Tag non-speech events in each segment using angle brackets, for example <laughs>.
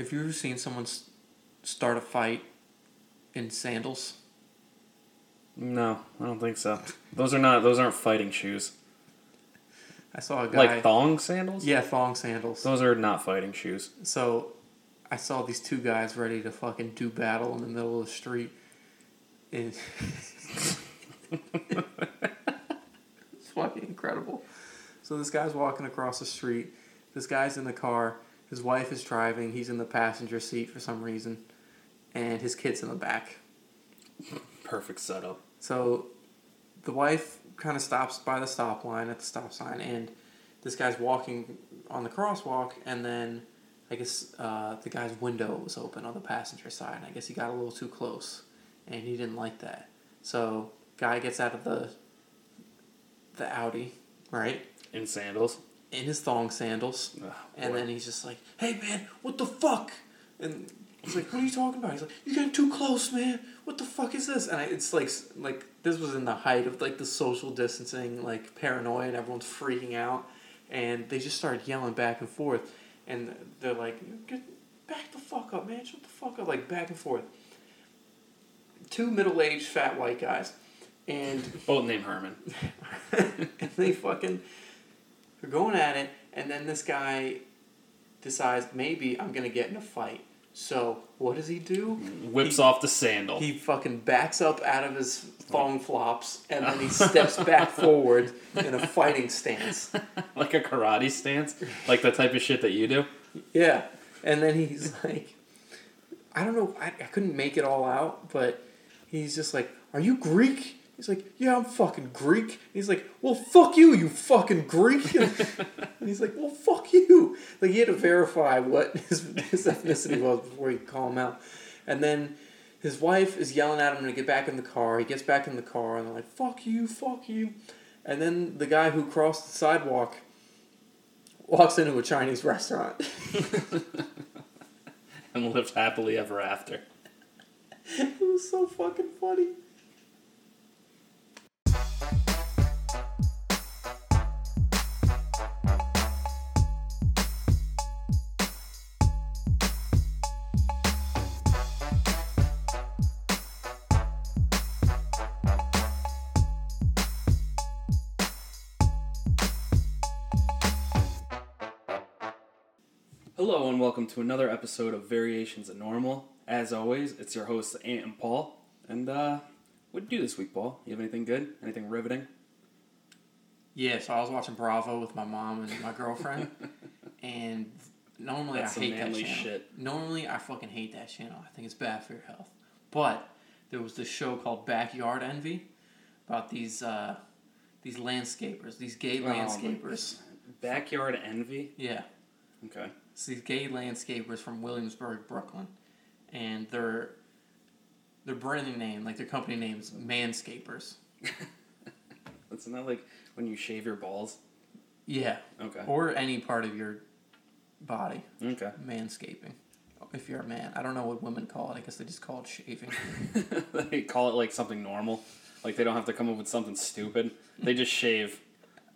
Have you ever seen someone start a fight in sandals? No, I don't think so. <laughs> Those are not. Those aren't fighting shoes. I saw a guy. Like thong sandals. yeah, thong sandals. Those are not fighting shoes. So, I saw these two guys ready to fucking do battle in the middle of the street. And <laughs> it's fucking incredible. So this guy's walking across the street. This guy's in the car. His wife is driving. He's in the passenger seat for some reason, and his kid's in the back. Perfect setup. So the wife kind of stops by the stop line at the stop sign, and this guy's walking on the crosswalk, and then I guess uh, the guy's window was open on the passenger side, and I guess he got a little too close, and he didn't like that. So guy gets out of the the Audi, right, In sandals. In his thong sandals, Ugh, and boy. then he's just like, "Hey man, what the fuck?" And he's like, "What are you talking about?" He's like, "You're getting too close, man. What the fuck is this?" And I, it's like, like this was in the height of like the social distancing, like paranoia, and everyone's freaking out, and they just started yelling back and forth, and they're like, "Get back the fuck up, man! Shut the fuck up!" Like back and forth. Two middle-aged fat white guys, and both named Herman. <laughs> and they fucking they're going at it, and then this guy decides maybe I'm gonna get in a fight. So what does he do? Whips He- off the sandal. He fucking backs up out of his thong flops, and then he <laughs> steps back forward in a fighting stance. <laughs> like a karate stance. Like the type of shit that you do. Yeah, and then he's <laughs> like, I don't know, I, I couldn't make it all out, but he's just like, Are you Greek? He's like, Yeah, I'm fucking Greek. He's like, Well, fuck you, you fucking Greek. <laughs> and he's like, Well, fuck you. Like, he had to verify what <laughs> his, his ethnicity was before he could call him out. And then his wife is yelling at him to get back in the car. He gets back in the car, and they're like, Fuck you, fuck you. And then the guy who crossed the sidewalk walks into a Chinese restaurant. <laughs> And lived happily ever after. It was so fucking funny. Hello and welcome to another episode of Variations of Normal. As always, it's your hosts Ant and Paul. And uh what'd you do this week, Paul? You have anything good? Anything riveting? Yeah, so I was watching Bravo with my mom and my girlfriend, <laughs> and normally That's I hate that channel. shit. Normally I fucking hate that channel. I think it's bad for your health. But there was this show called Backyard Envy about these uh, these landscapers, these gay Oh, landscapers. Backyard envy? Yeah, Okay. It's these gay landscapers from Williamsburg, Brooklyn, and their their branding name, like their company name, is Manscapers. <laughs> That's not like when you shave your balls. Yeah, Okay. or any part of your body. Okay. manscaping. If you're a man, I don't know what women call it. I guess they just call it shaving. <laughs> they call it like something normal. Like they don't have to come up with something stupid. They just shave,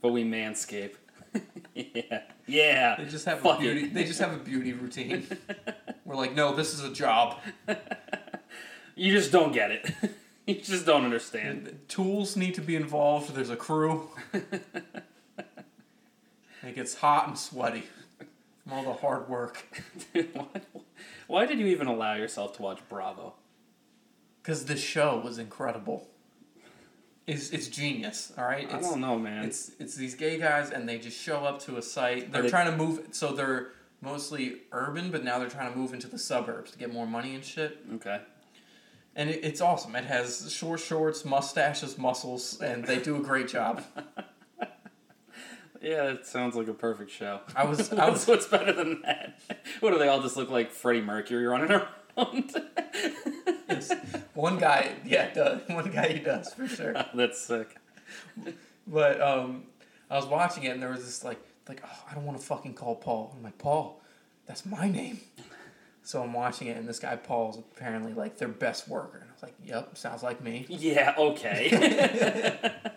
but we manscape. <laughs> yeah. Yeah. They just have Fuck a beauty. it. They just have a beauty routine. <laughs> We're like, no, this is a job. <laughs> You just don't get it. you just don't understand. And tools need to be involved. There's a crew. it gets hot and sweaty from all the hard work. why, why did you even allow yourself to watch Bravo? Because the show was incredible. It's, it's genius. All right. I It's, don't know, man. It's it's these gay guys, and they just show up to a site. They're they- trying to move. So they're mostly urban, but now they're trying to move into the suburbs to get more money and shit. okay. And it, it's awesome. It has short shorts, mustaches, muscles, and they do a great job. <laughs> Yeah, that sounds like a perfect show. I was <laughs> I was what's better than that? <laughs> What do they all just look like Freddie Mercury running around? Yes. one guy. Yeah, does <laughs> one guy he does for sure. <laughs> That's sick. But um, I was watching it, and there was this like like oh, I don't want to fucking call Paul. I'm like Paul, that's my name. So I'm watching it, and this guy Paul's apparently like their best worker, and I was like, "Yep, sounds like me." Yeah, okay. <laughs>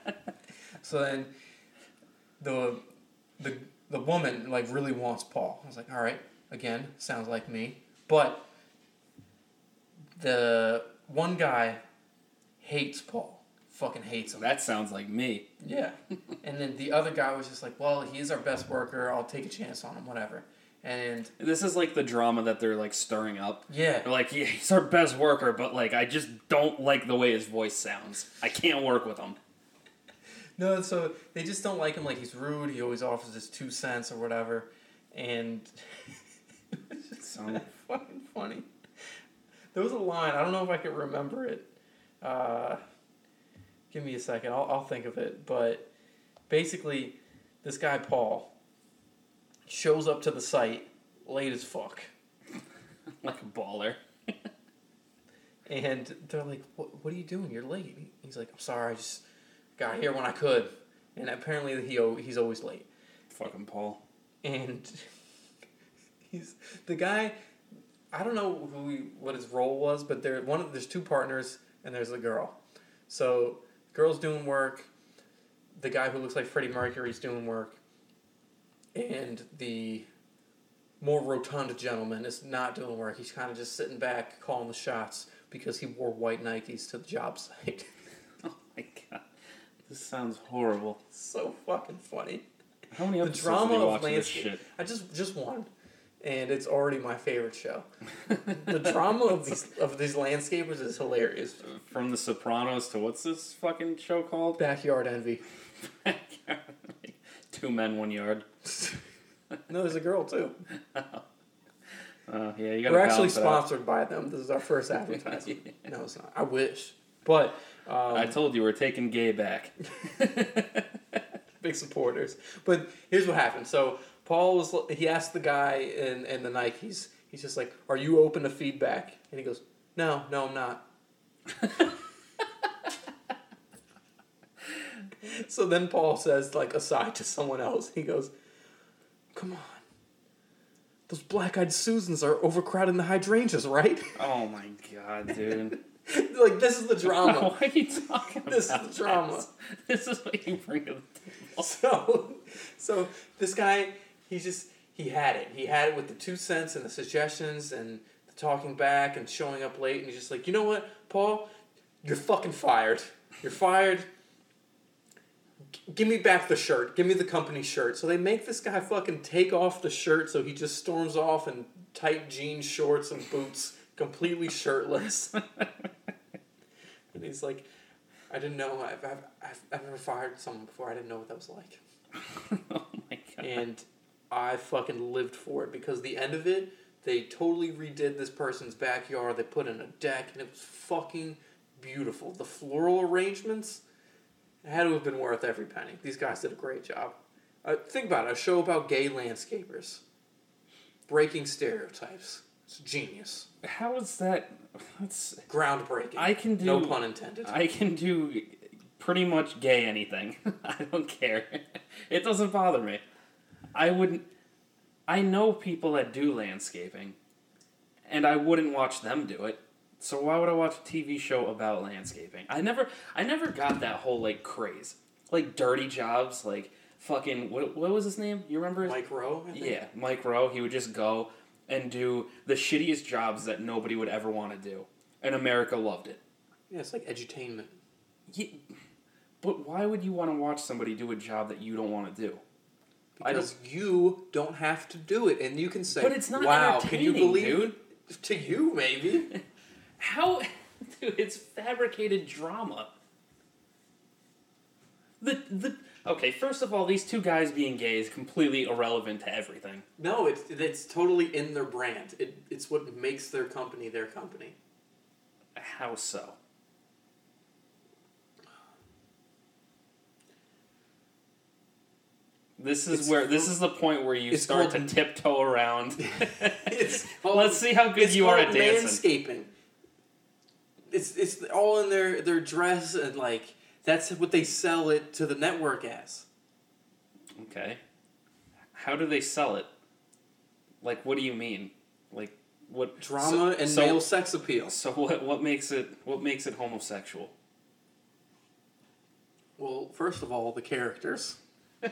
So then the the the woman like really wants Paul. I was like, all right, again, sounds like me. But the one guy hates Paul. Fucking hates him. That sounds like me. Yeah. and then the other guy was just like, well, he's our best worker. I'll take a chance on him, whatever. And This is like the drama that they're like stirring up. yeah. They're like, yeah, he's our best worker, but like, I just don't like the way his voice sounds. I can't work with him. No, so they just don't like him. Like he's rude. He always offers his two cents or whatever, and <laughs> it's just So- <laughs> fucking funny. There was a line. I don't know if I can remember it. Uh, give me a second. I'll I'll think of it. But basically, this guy Paul shows up to the site late as fuck, <laughs> like a baller. and they're like, "What? What are you doing? You're late." He's like, "I'm sorry. I just got here when I could." And apparently, he he's always late. Fucking Paul. and <laughs> he's the guy. I don't know who he, what his role was, but there one of there's two partners and there's a girl. So girl's doing work. The guy who looks like Freddie Mercury's doing work, and the more rotund gentleman is not doing work. He's kind of just sitting back, calling the shots because he wore white Nikes to the job site. <laughs> Oh my god. This sounds horrible. so fucking funny. How many The episodes drama have you of watched of this shit? I just just one, and it's already my favorite show. <laughs> the drama of these of these landscapers is hilarious. From The Sopranos to what's this fucking show called? Backyard envy. <laughs> Two men, one yard. <laughs> No, there's a girl too. Uh, yeah, you gotta We're actually sponsored by them. This is our first advertisement. No, it's not. I wish, but um, I told you we're taking gay back. big supporters. But here's what happened. So Paul was he asked the guy in in the Nikes. He's just like, "Are you open to feedback?" And he goes, "No, no, I'm not." <laughs> so then Paul says, like aside to someone else, he goes, "Come on." Those black-eyed Susans are overcrowding the hydrangeas, right? <laughs> Oh my god, dude. <laughs> like this is the drama. Why are you talking about This is the drama. This? This is what you bring to the table. So, so this guy, he just he had it. He had it with the two cents and the suggestions and the talking back and showing up late. And he's just like, you know what, Paul, you're fucking fired. You're fired. G- give me back the shirt. Give me the company shirt. So they make this guy fucking take off the shirt. So he just storms off in tight jeans, shorts, and boots, completely shirtless. <laughs> and he's like, I didn't know. I've, I've, I've, I've never fired someone before. I didn't know what that was like. <laughs> oh my god. And I fucking lived for it because the end of it, they totally redid this person's backyard. They put in a deck and it was fucking beautiful. The floral arrangements had to have been worth every penny. These guys did a great job. Uh, think about it a show about gay landscapers, breaking stereotypes. It's genius. How is that? That's Groundbreaking. I can do. no pun intended. I can do pretty much gay anything. <laughs> I don't care. It doesn't bother me. I wouldn't. I know people that do landscaping, and I wouldn't watch them do it. So why would I watch a TV show about landscaping? I never, I never got that whole like craze, like dirty jobs, like fucking what, what was his name? You remember? Mike Rowe? Yeah, Mike Rowe. He would just go and do the shittiest jobs that nobody would ever want to do, and America loved it. Yeah, it's like edutainment. Yeah, but why would you want to watch somebody do a job that you don't want to do? Because you don't have to do it, and you can say, But it's not "Wow, can you entertaining, believe?" To you, maybe. <laughs> How, <laughs> dude? It's fabricated drama. The the okay. First of all, these two guys being gay is completely irrelevant to everything. no, it's it's totally in their brand. It, it's what makes their company their company. How so? This is It's where this is the point where you start to tiptoe around. <laughs> It's <laughs> Let's see how good you are at dancing. Landscaping. It's it's all in their their dress and like that's what they sell it to the network as. Okay. How do they sell it? Like, what do you mean? Like, what Drama so, and so, male sex appeal. So what? What makes it? What makes it homosexual? Well, first of all, the characters. <laughs>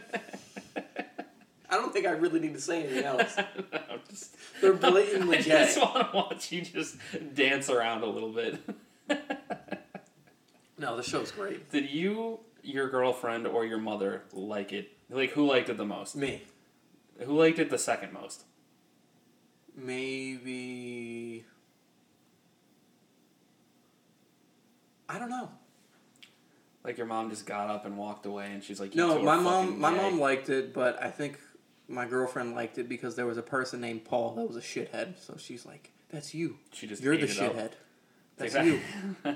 <laughs> I don't think I really need to say anything <laughs> else. Just, They're blatantly <laughs> I gay. just want to watch you just dance around a little bit. No, the show's great. Did you, your girlfriend, or your mother like it? Like, who liked it the most? Me, Who liked it the second most? maybe. I don't know. Like your mom just got up and walked away, and she's like, you No, my mom, my mom liked it, but I think my girlfriend liked it because there was a person named Paul that was a shithead. So she's like, "That's you. She just You're the it up. shithead. That's Exactly. you."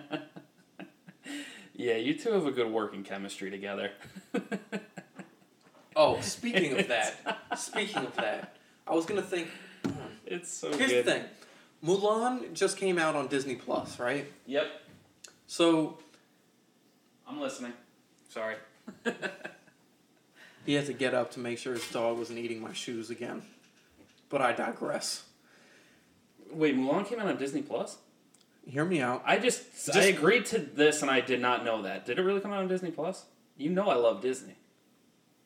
<laughs> yeah, you two have a good working chemistry together. <laughs> Oh, speaking of that, speaking of that, I was gonna think. Hmm, it's so Here's good. the thing, Mulan just came out on Disney Plus, right? Yep, So I'm listening. Sorry. <laughs> he had to get up to make sure his dog wasn't eating my shoes again. But I digress. Wait, Mulan came out on Disney Plus. Hear me out. I just, I agreed to this, and I did not know that. Did it really come out on Disney Plus? You know I love Disney.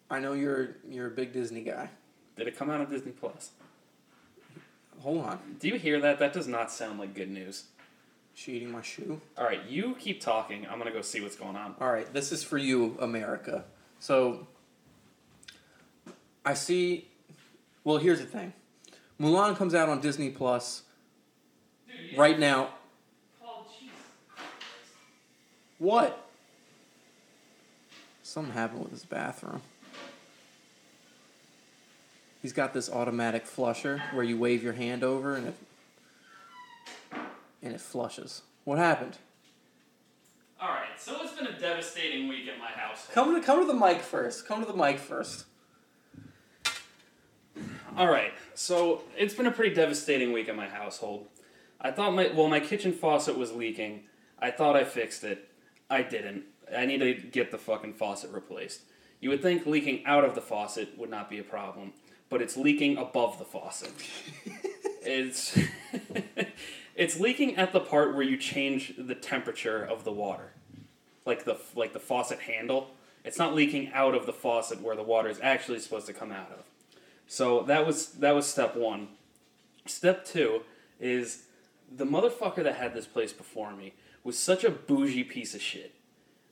I know you're you're a big Disney guy. Did it come out on Disney Plus? Hold on, Do you hear that? That does not sound like good news. She eating my shoe. All right, you keep talking. I'm gonna go see what's going on. All right, this is for you, America. So I see. Well, here's the thing. Mulan comes out on Disney Plus right now. What? Something happened with his bathroom. He's got this automatic flusher where you wave your hand over and it and it flushes. What happened? All right, so it's been a devastating week at my house. Come to come to the mic first. Come to the mic first. All right, so it's been a pretty devastating week in my household. I thought my well, my kitchen faucet was leaking. I thought I fixed it. I didn't. I need to get the fucking faucet replaced. You would think leaking out of the faucet would not be a problem, but it's leaking above the faucet. <laughs> it's <laughs> it's leaking at the part where you change the temperature of the water, like the like the faucet handle. It's not leaking out of the faucet where the water is actually supposed to come out of. So that was that was step one. Step two is the motherfucker that had this place before me was such a bougie piece of shit.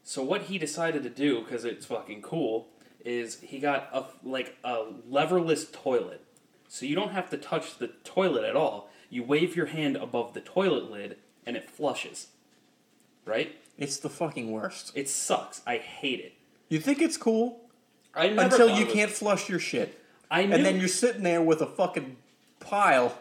So what he decided to do, because it's fucking cool, is he got a like a leverless toilet. So you don't have to touch the toilet at all. You wave your hand above the toilet lid and it flushes. Right? It's the fucking worst. It sucks. I hate it. You think it's cool I never until thought you it was- can't flush your shit. I knew, And then you're sitting there with a fucking pile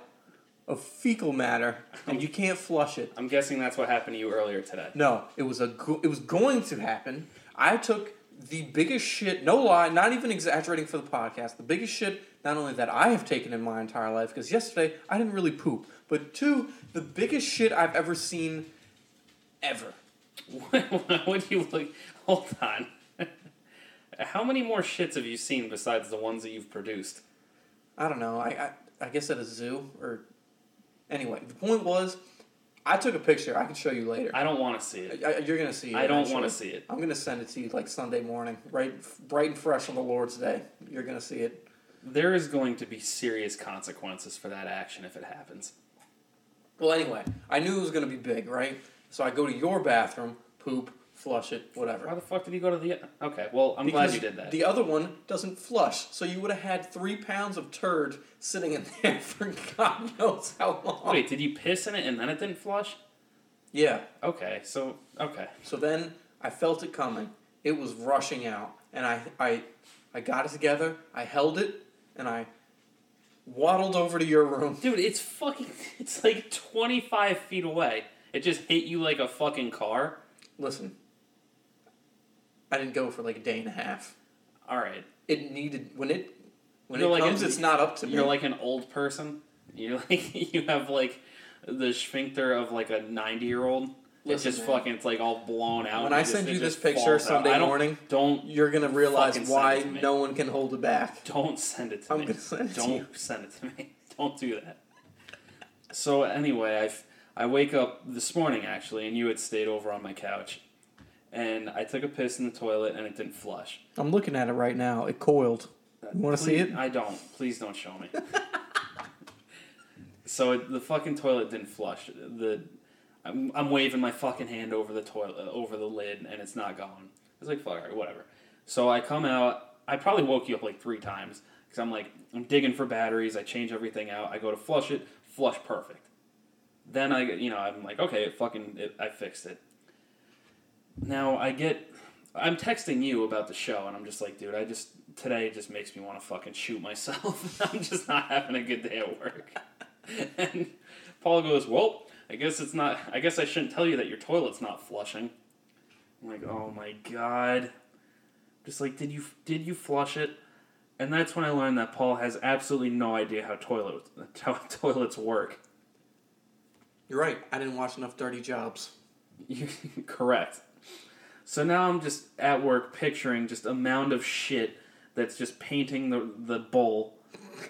of fecal matter and you can't flush it. I'm guessing that's what happened to you earlier today. No, it was a go- it was going to happen. I took the biggest shit, no lie, not even exaggerating for the podcast, the biggest shit not only that I have taken in my entire life because yesterday I didn't really poop, but two, the biggest shit I've ever seen ever. <laughs> what do you look? Hold on. <laughs> How many more shits have you seen besides the ones that you've produced? I don't know. I, I I guess at a zoo or anyway. The point was, I took a picture. I can show you later. I don't want to see it. I, you're gonna see. it I don't want to see it. I'm gonna send it to you like Sunday morning, right, bright and fresh on the Lord's Day. You're gonna see it. There is going to be serious consequences for that action if it happens. Well, anyway, I knew it was gonna be big, right? So I go to your bathroom, poop, flush it, whatever. Why the fuck did you go to the? Okay, well I'm glad you did that. The other one doesn't flush, so you would have had three pounds of turd sitting in there <laughs> for God knows how long. Wait, did you piss in it and then it didn't flush? Yeah. Okay, so okay. So then I felt it coming. It was rushing out, and I I I got it together. I held it, and I waddled over to your room. Dude, it's fucking. <laughs> It's like 25 feet away. It just hit you like a fucking car. Listen, I didn't go for like a day and a half. All right. It needed when it when You're it like comes, a- it's not up to me. You're like an old person. You're <laughs> like you have like the sphincter of like a 90 year old. It's just man. fucking. It's like all blown out. when I it just- send you this picture. Sunday don't- morning, Don't you're gonna realize why to no one can hold it back. <laughs> don't send it to I'm me. gonna send it don't you. send it to me. <laughs> Don't do that. So anyway, I I wake up this morning actually, and you had stayed over on my couch, and I took a piss in the toilet and it didn't flush. I'm looking at it right now. It coiled. Uh, you wanna see it? I don't. Please don't show me. <laughs> so it, the fucking toilet didn't flush. The I'm, I'm waving my fucking hand over the toilet uh, over the lid and it's not gone. It's like fuck, whatever. So I come out. I probably woke you up like three times because I'm like I'm digging for batteries. I change everything out. I go to flush it. Flush perfect. Then I you know I'm like okay, it fucking it, I fixed it. Now I get I'm texting you about the show, and I'm just like, dude, I just today just makes me want to fucking shoot myself. <laughs> I'm just not having a good day at work. <laughs> and Paul goes, well, I guess it's not. I guess I shouldn't tell you that your toilet's not flushing. I'm like, oh my god. Just like, did you did you flush it? And that's when I learned that Paul has absolutely no idea how toilet <laughs> how toilets work. You're right. I didn't watch enough Dirty Jobs. You <laughs> correct. So now I'm just at work picturing just a mound of shit that's just painting the the bowl,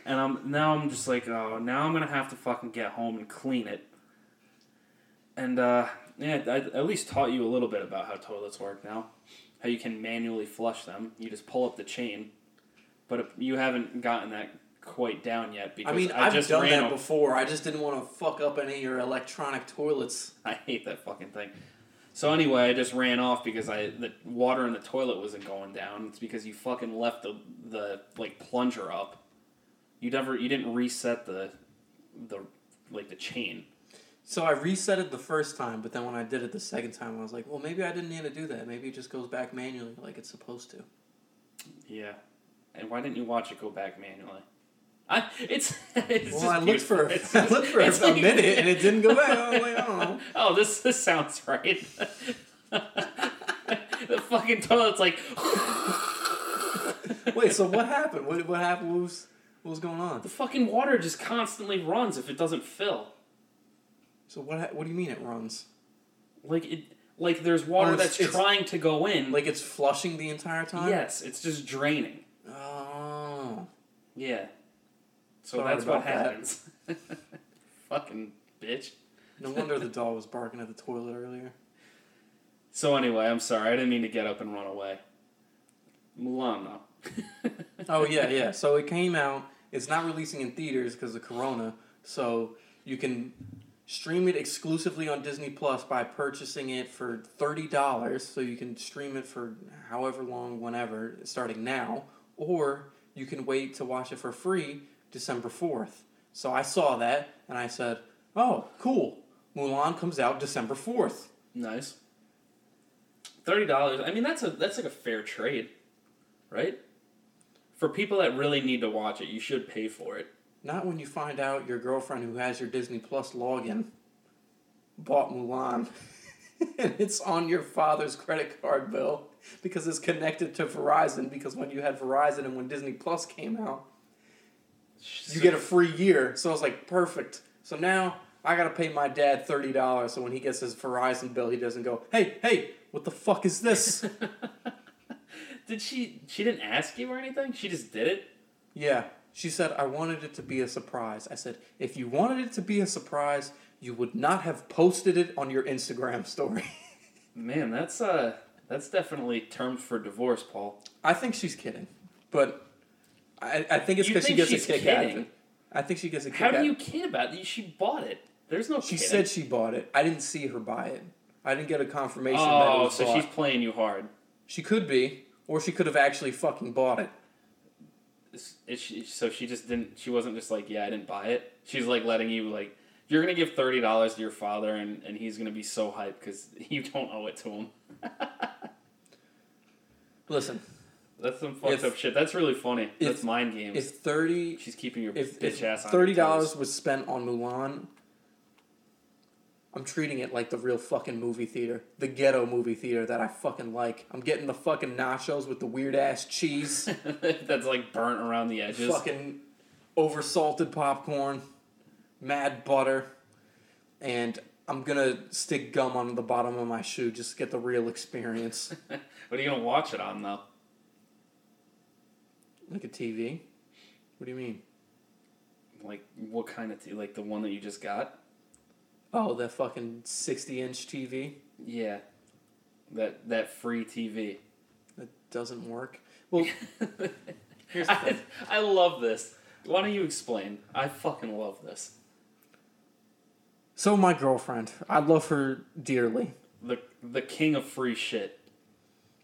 and I'm now I'm just like, oh, now I'm gonna have to fucking get home and clean it. And uh, yeah, I at least taught you a little bit about how toilets work now, how you can manually flush them. You just pull up the chain, but you haven't gotten that quite down yet because I mean, I I've just done ran that before. I just didn't want to fuck up any of your electronic toilets. <laughs> I hate that fucking thing. So anyway, I just ran off because I the water in the toilet wasn't going down. It's because you fucking left the the like plunger up. You never you didn't reset the the like the chain. So I reset it the first time, but then when I did it the second time, I was like, well, maybe I didn't need to do that. Maybe it just goes back manually like it's supposed to. Yeah. And why didn't you watch it go back manually? I it's, <laughs> it's well, just I looked for beautiful. <laughs> I looked for It's a like- minute and it didn't go back. I was like, I. <laughs> Oh, this this sounds right. the fucking toilet's like Wait, so what happened? What, what happened? What was, what was going on? the fucking water just constantly runs if it doesn't fill. So what? What do you mean it runs? Like it, like there's water Oh, it's- that's it's- trying to go in. Like it's flushing the entire time? yes, it's just draining. Oh. Yeah. So Sorry that's what about that. happens. <laughs> Fucking bitch. No wonder the dog was barking at the toilet earlier. So anyway, I'm sorry. I didn't mean to get up and run away. Mulan though. <laughs> Oh yeah, yeah. So it came out. It's not releasing in theaters because of Corona. So you can stream it exclusively on Disney Plus by purchasing it for thirty dollars. So you can stream it for however long, whenever, starting now, or you can wait to watch it for free December fourth. So I saw that and I said, "Oh, cool! Mulan comes out December fourth. Nice. Thirty dollars. I mean, that's a that's like a fair trade, right? For people that really need to watch it, you should pay for it. Not when you find out your girlfriend who has your Disney Plus login bought Mulan. <laughs> and it's on your father's credit card bill because it's connected to Verizon because when you had Verizon and when Disney Plus came out, you get a free year. So I was like, perfect. So now I gotta pay my dad thirty dollars so when he gets his Verizon bill he doesn't go, Hey, hey, what the fuck is this? <laughs> Did she? She didn't ask you or anything. She just did it. yeah. She said I wanted it to be a surprise. I said, if you wanted it to be a surprise, you would not have posted it on your Instagram story. <laughs> Man, that's uh, that's definitely terms for divorce, Paul. I think she's kidding, but I, I think it's because she gets a kick out of it. I think she gets a kick How out. do you kid about it? She bought it. There's no. She kidding. said she bought it. I didn't see her buy it. I didn't get a confirmation that it Oh, was so bought. she's playing you hard. She could be, or she could have actually fucking bought it. She, so she just didn't. She wasn't just like, yeah, I didn't buy it. She's like letting you like. You're gonna give thirty dollars to your father, and, and he's gonna be so hyped because <laughs> you don't owe it to him. <laughs> Listen, That's some fucked If- up shit. That's really funny. if- That's mind games. if thirty, She's keeping your if, bitch if ass on thirty dollars was spent on Mulan, I'm treating it like the real fucking movie theater, the ghetto movie theater that I fucking like. I'm getting the fucking nachos with the weird ass cheese. <laughs> That's like burnt around the edges. fucking over salted popcorn, mad butter, and I'm gonna stick gum on the bottom of my shoe just to get the real experience. <laughs> What are you gonna watch it on though? like a TV. What do you mean? Like what kind of t- like the one that you just got? Oh, that fucking 60 inch TV Yeah, that that free TV. that doesn't work. Well, <laughs> Here's the I, thing. I love this. Why don't you explain? I fucking love this. So my girlfriend, I love her dearly. The the king of free shit.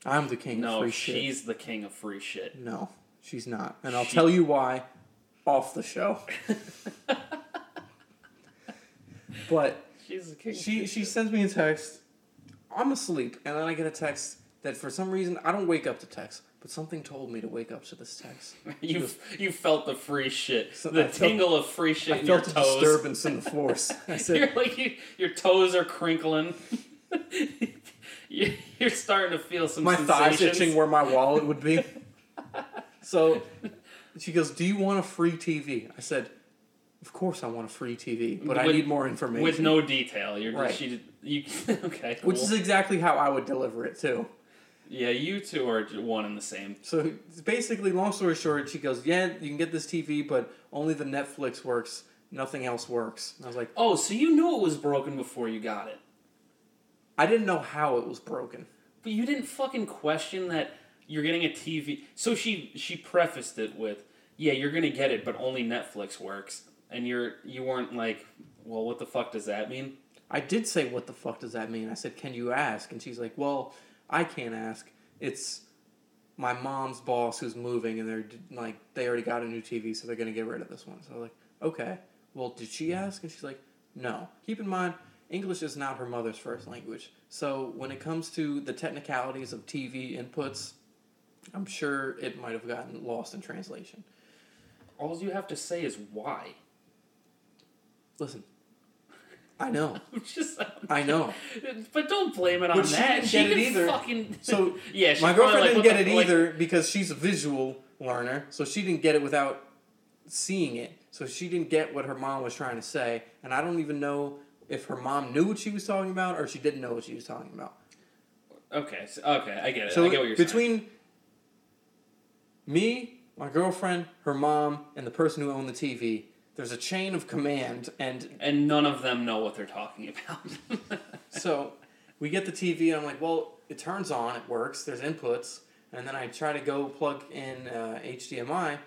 I'm the king of No, free shit. she's the king of free shit. No, she's not. And I'll She- tell you why off the show. <laughs> but She's the king. of she she sends me a text. I'm asleep, and then I get a text that for some reason I don't wake up to text, but something told me to wake up to this text. <laughs> You you felt the free shit, So the I felt- tingle of free shit I in your felt a toes. disturbance in the <laughs> force. I said, You're like you, your toes are crinkling. <laughs> You- You're starting to feel some my thighs itching where my wallet would be. so she goes, "Do you want a free TV?" I said, "Of course I want a free TV, but I need more information." with no detail. You're Right. just she you <laughs> okay. which is exactly how I would deliver it too. yeah, you two are one and the same. So basically, long story short, she goes, "Yeah, you can get this TV, but only the Netflix works. Nothing else works." And I was like, Oh, so you knew it was broken before you got it, "I didn't know how it was broken." but you didn't fucking question that you're getting a TV. So she she prefaced it with, "Yeah, you're gonna get it, but only Netflix works," and you're you weren't like, "Well, what the fuck does that mean?" I did say, "What the fuck does that mean?" I said, "Can you ask?" And she's like, "Well, I can't ask. It's my mom's boss who's moving, and they're like, they already got a new TV, so they're gonna get rid of this one." So I'm like, "Okay. Well, did she mm-hmm. ask?" And she's like, "No. Keep in mind." English is not her mother's first language. So when it comes to the technicalities of TV inputs, I'm sure it might have gotten lost in translation. All you have to say is why. Listen, <laughs> I know, <laughs> I'm just, I know. <laughs> but don't blame it on But she didn't get it either. Fucking, So yeah, my girlfriend like, didn't get it like- either because she's a visual learner, so she didn't get it without seeing it. So she didn't get what her mom was trying to say, and I don't even know if her mom knew what she was talking about or she didn't know what she was talking about. Okay, so, okay, I get it. So I get what you're saying. between me, my girlfriend, her mom, and the person who owned the TV, there's a chain of command, and And none of them know what they're talking about. <laughs> So we get the TV, and I'm like, well, it turns on, it works, there's inputs, and then I try to go plug in uh, HDMI,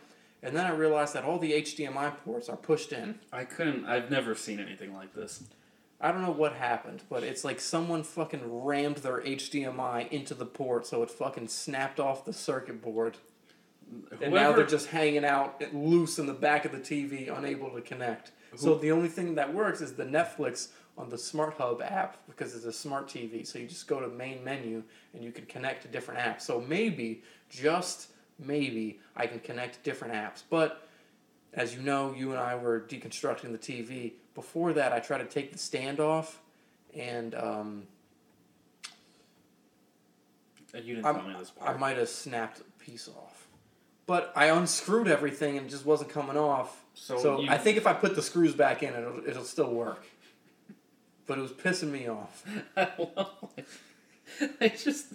and then I realize that all the HDMI ports are pushed in. I couldn't. I've never seen anything like this. I don't know what happened, but it's like someone fucking rammed their HDMI into the port, so it fucking snapped off the circuit board, and now they're just hanging out loose in the back of the TV, unable to connect. So the only thing that works is the Netflix on the Smart Hub app because it's a smart TV. So you just go to main menu and you can connect to different apps. So maybe, just maybe, I can connect different apps. But as you know, you and I were deconstructing the TV. Before that, I tried to take the stand off, and um, And you didn't I'm- tell me this I might have snapped a piece off. But I unscrewed everything and it just wasn't coming off. So So, you- I think if I put the screws back in, it'll, it'll still work. But it was pissing me off. <laughs> well, <laughs> I just.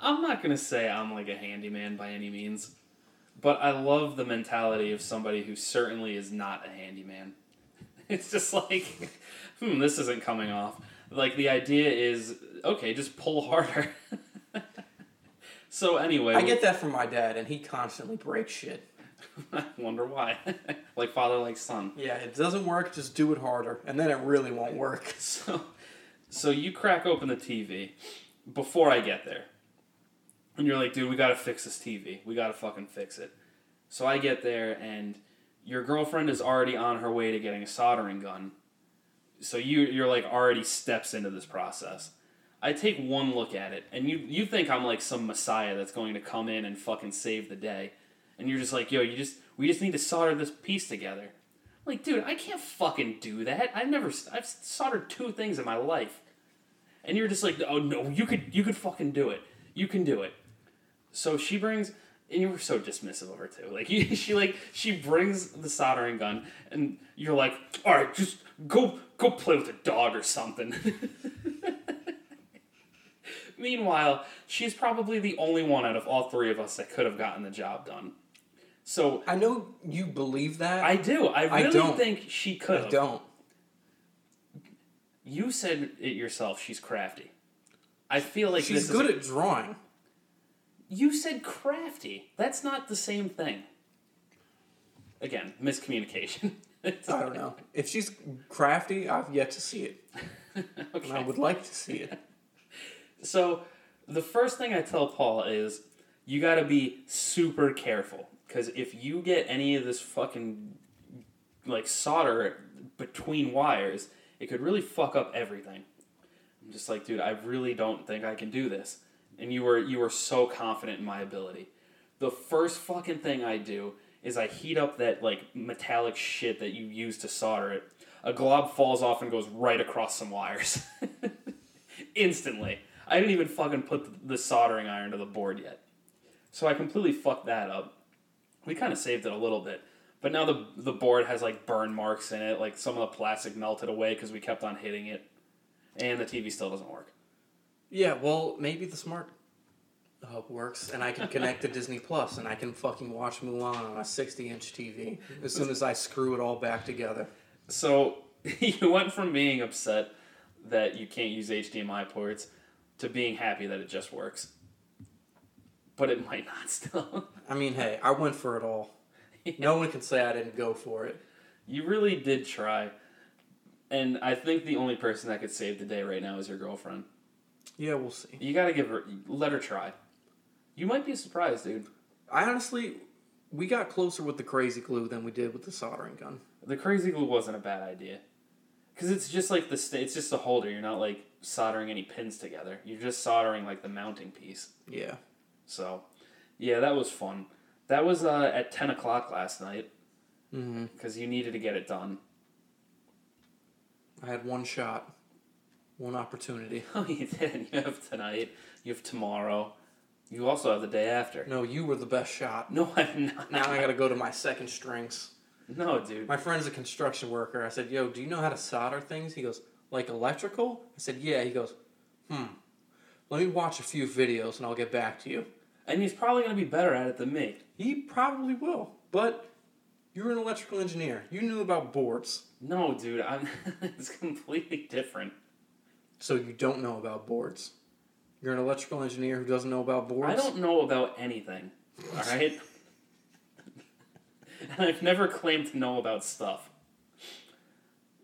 I'm not gonna say I'm like a handyman by any means, but I love the mentality of somebody who certainly is not a handyman. <laughs> It's just like, hmm, this isn't coming off. Like the idea is, okay, just pull harder. So anyway, I get that from my dad, and he constantly breaks shit. <laughs> I wonder why. <laughs> like father, like son. Yeah, it doesn't work, just do it harder, and then it really won't work. <laughs> So, so you crack open the TV before I get there, and you're like, "Dude, we gotta fix this TV. We gotta fucking fix it." So I get there, and your girlfriend is already on her way to getting a soldering gun. So you you're like already steps into this process. I take one look at it, and you you think I'm like some messiah that's going to come in and fucking save the day, and you're just like, "Yo, you just we just need to solder this piece together." Like, dude, I can't fucking do that. I've never, I've soldered two things in my life, and you're just like, oh no, you could, you could fucking do it. You can do it. So she brings, and you were so dismissive of her too. Like, <laughs> you, she like, she brings the soldering gun, and you're like, all right, just go, go play with a dog or something. <laughs> Meanwhile, she's probably the only one out of all three of us that could have gotten the job done. So I know you believe that. I do. I I really don't. think she could I don't. You said it yourself. She's crafty. I feel like She's good is, at drawing. You said crafty. That's not the same thing. Again, miscommunication. <laughs> I don't know. If she's crafty, I've yet to see it. okay. <laughs> And I would like to see it. So, the first thing I tell Paul is you got to be super careful because if you get any of this fucking like solder between wires, it could really fuck up everything. I'm just like, dude, I really don't think I can do this. And you were you were so confident in my ability. The first fucking thing I do is I heat up that like metallic shit that you use to solder it. A glob falls off and goes right across some wires. <laughs> Instantly. I didn't even fucking put the soldering iron to the board yet. So I completely fucked that up. We kind of saved it a little bit. But now the the board has like burn marks in it, like some of the plastic melted away because we kept on hitting it, and the TV still doesn't work. Yeah, well, maybe the smart hub works, and I can connect to Disney Plus, and I can fucking watch Mulan on a 60 inch TV as soon as I screw it all back together. So <laughs> you went from being upset that you can't use HDMI ports to being happy that it just works. But it might not still. I mean, hey, I went for it all. <laughs> No one can say I didn't go for it. You really did try. And I think the only person that could save the day right now is your girlfriend. Yeah, we'll see. You gotta give her, let her try. You might be surprised, dude. I honestly, we got closer with the crazy glue than we did with the soldering gun. The crazy glue wasn't a bad idea. Because it's just like the, it's just a holder. You're not like soldering any pins together. You're just soldering like the mounting piece. Yeah. So, yeah, that was fun. That was uh, at 10 o'clock last night Mm-hmm. because you needed to get it done. I had one shot, one opportunity. <laughs> Oh, you did. You have tonight. You have tomorrow. You also have the day after. No, you were the best shot. No, I'm not. Now I gotta go to my second strings. No, dude. My friend's a construction worker. I said, "Yo, do you know how to solder things?" He goes, "Like electrical?" I said, "Yeah." He goes, "Hmm. Let me watch a few videos and I'll get back to you." And he's probably going to be better at it than me. He probably will, but you're an electrical engineer. You knew about boards, No, dude. I'm. <laughs> it's completely different. so you don't know about boards. You're an electrical engineer who doesn't know about boards. I don't know about anything. All right. <laughs> and I've never claimed to know about stuff.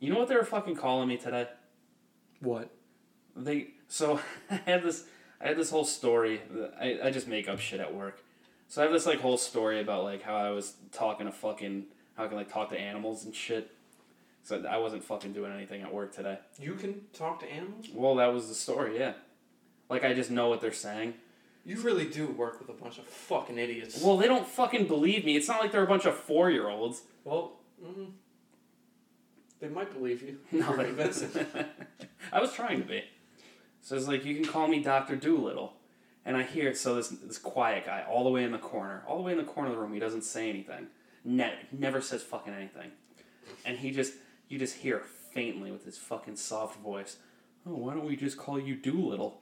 You know what they were fucking calling me today? What? They so <laughs> I had this I had this whole story. that- I I just make up shit at work. So I have this like whole story about like how I was talking to fucking how I can like talk to animals and shit. So I wasn't fucking doing anything at work today. You can talk to animals. Well, that was the story, yeah. Like I just know what they're saying. You really do work with a bunch of fucking idiots. Well, they don't fucking believe me. It's not like they're a bunch of four year olds. Well, mm, they might believe you. <laughs> No, they- convincing. <laughs> I was trying to be. So it's like you can call me Doctor Dolittle, and I hear so this this quiet guy all the way in the corner, all the way in the corner of the room. He doesn't say anything. Ne- never says fucking anything, and he just you just hear faintly with his fucking soft voice. Oh, why don't we just call you Dolittle?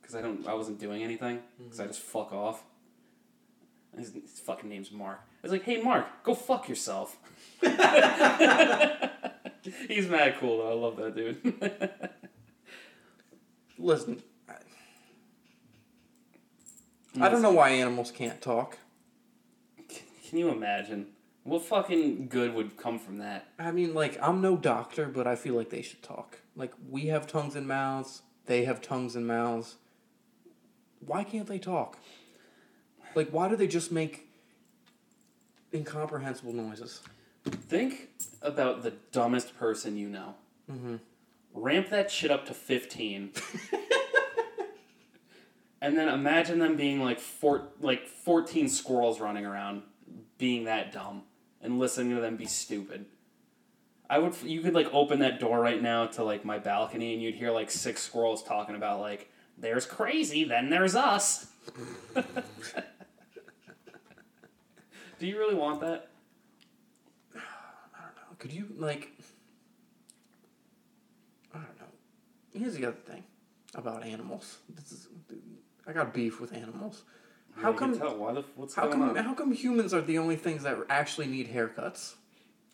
Because I don't, I wasn't doing anything. Because I mm-hmm. just fuck off. And His, his fucking name's Mark. I was like, hey Mark, go fuck yourself. <laughs> He's mad cool though. I love that dude. Listen, I, I don't know why animals can't talk. Can you imagine? What fucking good would come from that? I mean, like, I'm no doctor, but I feel like they should talk. Like, we have tongues and mouths, they have tongues and mouths. Why can't they talk? Like, why do they just make incomprehensible noises? Think about the dumbest person you know. Mm-hmm. Ramp that shit up to 15. <laughs> and then imagine them being like four, like 14 squirrels running around being that dumb and listening to them be stupid. I would you could like open that door right now to like my balcony and you'd hear like six squirrels talking about like there's crazy, then there's us. <laughs> Do you really want that? I don't know. Could you, like. I don't know. Here's the other thing about animals. This is, I got beef with animals. How Yeah, can come- tell. Why the what's How going come, on? how come humans are the only things that actually need haircuts?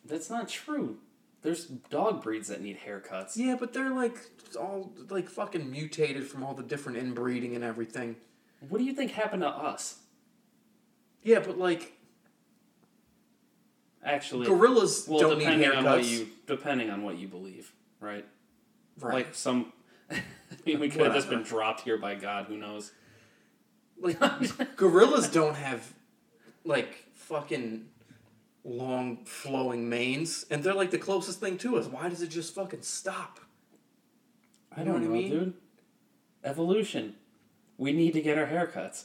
That's not true. There's dog breeds that need haircuts. Yeah, but they're like all like fucking mutated from all the different inbreeding and everything. What do you think happened to us? Yeah, but like Actually, gorillas well, don't need depending on what you depending on what you believe, right? right. Like some, I <laughs> mean, we could have just been dropped here by God. Who knows? Like <laughs> gorillas don't have like fucking long flowing manes, and they're like the closest thing to us. Why does it just fucking stop? I You know don't what know, I mean? dude. Evolution. We need to get our haircuts.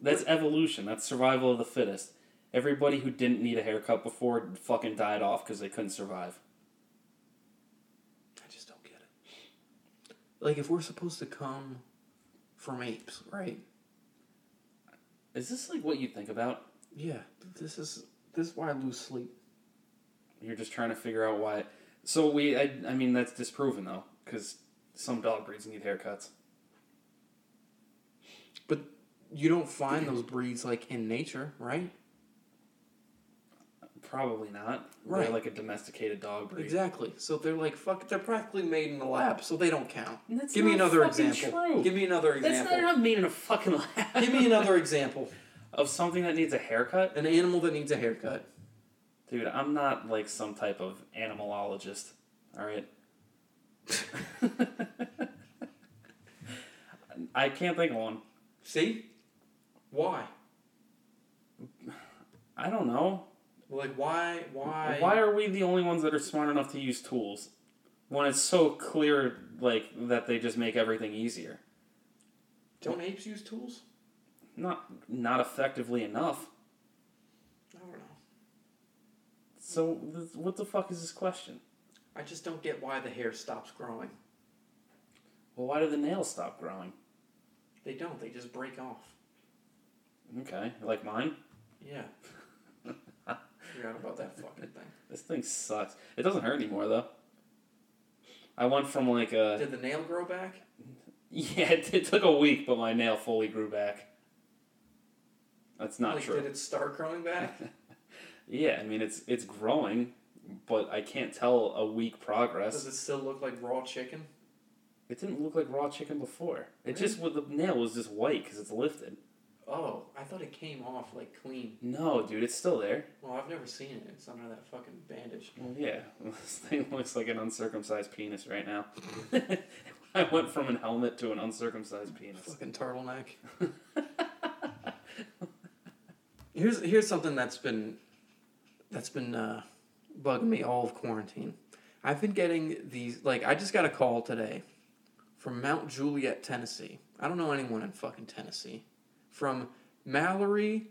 That's evolution. That's survival of the fittest. Everybody who didn't need a haircut before fucking died off because they couldn't survive. I just don't get it. Like if we're supposed to come from apes, right? Is this like what you think about? Yeah, this is this is why I lose sleep. You're just trying to figure out why. So we, I, I mean, that's disproven though, because some dog breeds need haircuts. But you don't find those breeds like in nature, right? Probably not. Right. They're like a domesticated dog breed. Exactly. So they're like fuck. They're practically made in the lab, so they don't count. That's Give me another example. true. Give me another example. not, not made in a fucking lab. Give me another <laughs> example. of something that needs a haircut. An animal that needs a haircut. Dude, I'm not like some type of animalologist. All right. <laughs> I can't think of one. See? Why? I don't know. Like why? Why? Why are we the only ones that are smart enough to use tools when it's so clear, like that they just make everything easier? don't apes use tools? Not not effectively enough. I don't know. So what the fuck is this question? I just don't get why the hair stops growing. Well, why do the nails stop growing? They don't. They just break off. Okay, like mine. Yeah. Forgot about that fucking thing. <laughs> This thing sucks. It doesn't hurt anymore though. I went from like a Did the nail grow back? yeah. <laughs> It, it took a week, but my nail fully grew back. That's not like, true. Did it start growing back? <laughs> Yeah, I mean it's it's growing, but I can't tell a week progress. Does it still look like raw chicken? It didn't look like raw chicken before. It Really? just with the nail was just white because it's lifted. Oh, I thought it came off like clean. No, dude, it's still there. Well, I've never seen it. It's under that fucking bandage. Well, yeah, <laughs> this thing looks like an uncircumcised penis right now. <laughs> I went from an helmet to an uncircumcised penis. Fucking turtleneck. <laughs> here's here's something that's been that's been uh, bugging me all of quarantine. I've been getting these like I just got a call today from Mount Juliet, Tennessee. I don't know anyone in fucking Tennessee. From Mallory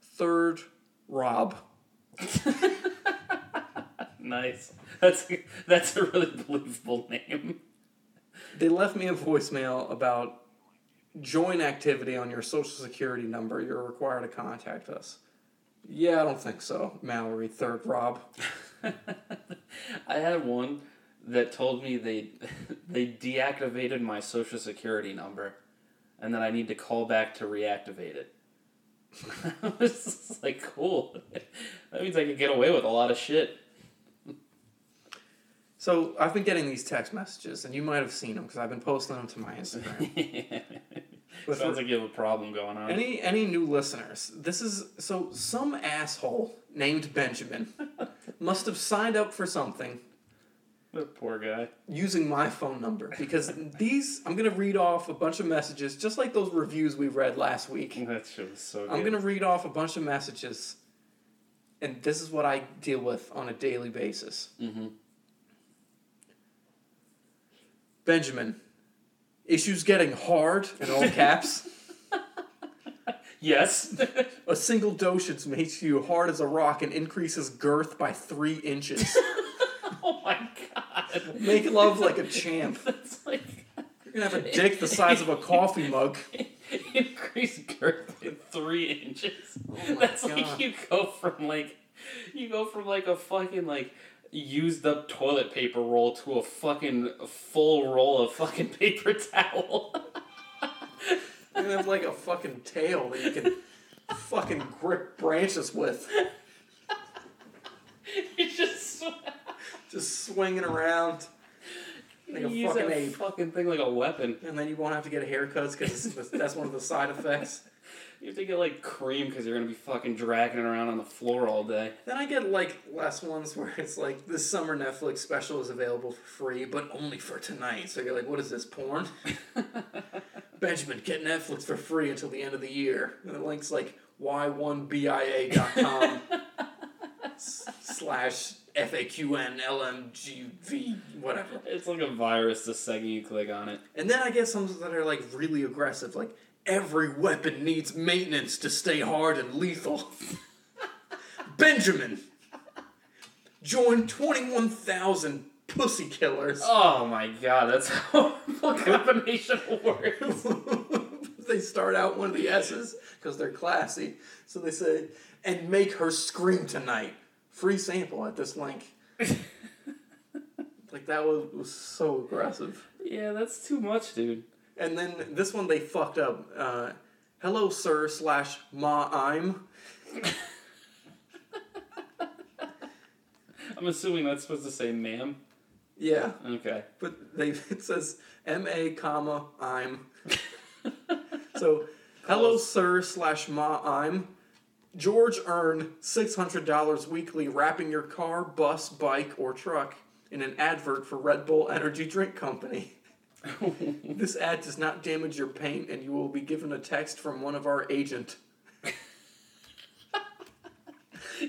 Third Rob. <laughs> Nice. That's that's a really believable name. They left me a voicemail about join activity on your social security number. You're required to contact us. Yeah, I don't think so. Mallory Third Rob. <laughs> I had one that told me they <laughs> they deactivated my social security number, and then I need to call back to reactivate it. <laughs> I was like, cool. That means I can get away with a lot of shit. So I've been getting these text messages, and you might have seen them because I've been posting them to my Instagram. But <laughs> Sounds like you have a problem going on. any any new listeners, this is so some asshole named Benjamin <laughs> must have signed up for something The poor guy. using my phone number because <laughs> these I'm gonna read off a bunch of messages just like those reviews we read last week. That shit was so good. I'm gonna read off a bunch of messages, and this is what I deal with on a daily basis. Mm-hmm. Benjamin, issues getting hard in all <laughs> caps. Yes. <laughs> A single dosage makes you hard as a rock and increases girth by three inches. <laughs> Make love like a champ. <laughs> That's like You're gonna have a <laughs> dick the size of a coffee mug. increase girth by three inches. Oh That's God. like you go from like you go from like a fucking like used up toilet paper roll to a fucking full roll of fucking paper towel. You're have like a fucking tail that you can fucking grip branches with. you just sw- Just swinging around. like a use fucking that ape. fucking thing like a weapon. And then you won't have to get a haircut because that's one of the side effects. You have to get like cream because you're gonna be fucking dragging it around on the floor all day. Then I get like less ones where it's like this summer Netflix special is available for free, but only for tonight. So you're like, what is this porn? <laughs> Benjamin, get Netflix for free until the end of the year. And the link's like y1bia.com <laughs> slash FAQN LMGV, whatever. It's like a virus the second you click on it. And then I get some that are like really aggressive, like every weapon needs maintenance to stay hard and lethal. <laughs> Benjamin, join 21,000 pussy killers. Oh my god, that's <laughs> how a combination of words. <laughs> they start out one of the S's because they're classy. So they say, and make her scream tonight. Free sample at this link. <laughs> like that was, was so aggressive. Yeah, that's too much, dude. And then this one they fucked up. Uh, Hello, sir, slash ma I'm. <laughs> I'm assuming that's supposed to say ma'am. Yeah, Okay. but they <laughs> it says M A comma I'm. so, hello, sir, slash ma I'm. George earned hundred dollars weekly wrapping your car, bus, bike, or truck in an advert for Red Bull Energy Drink Company. <laughs> this ad does not damage your paint, and you will be given a text from one of our agent.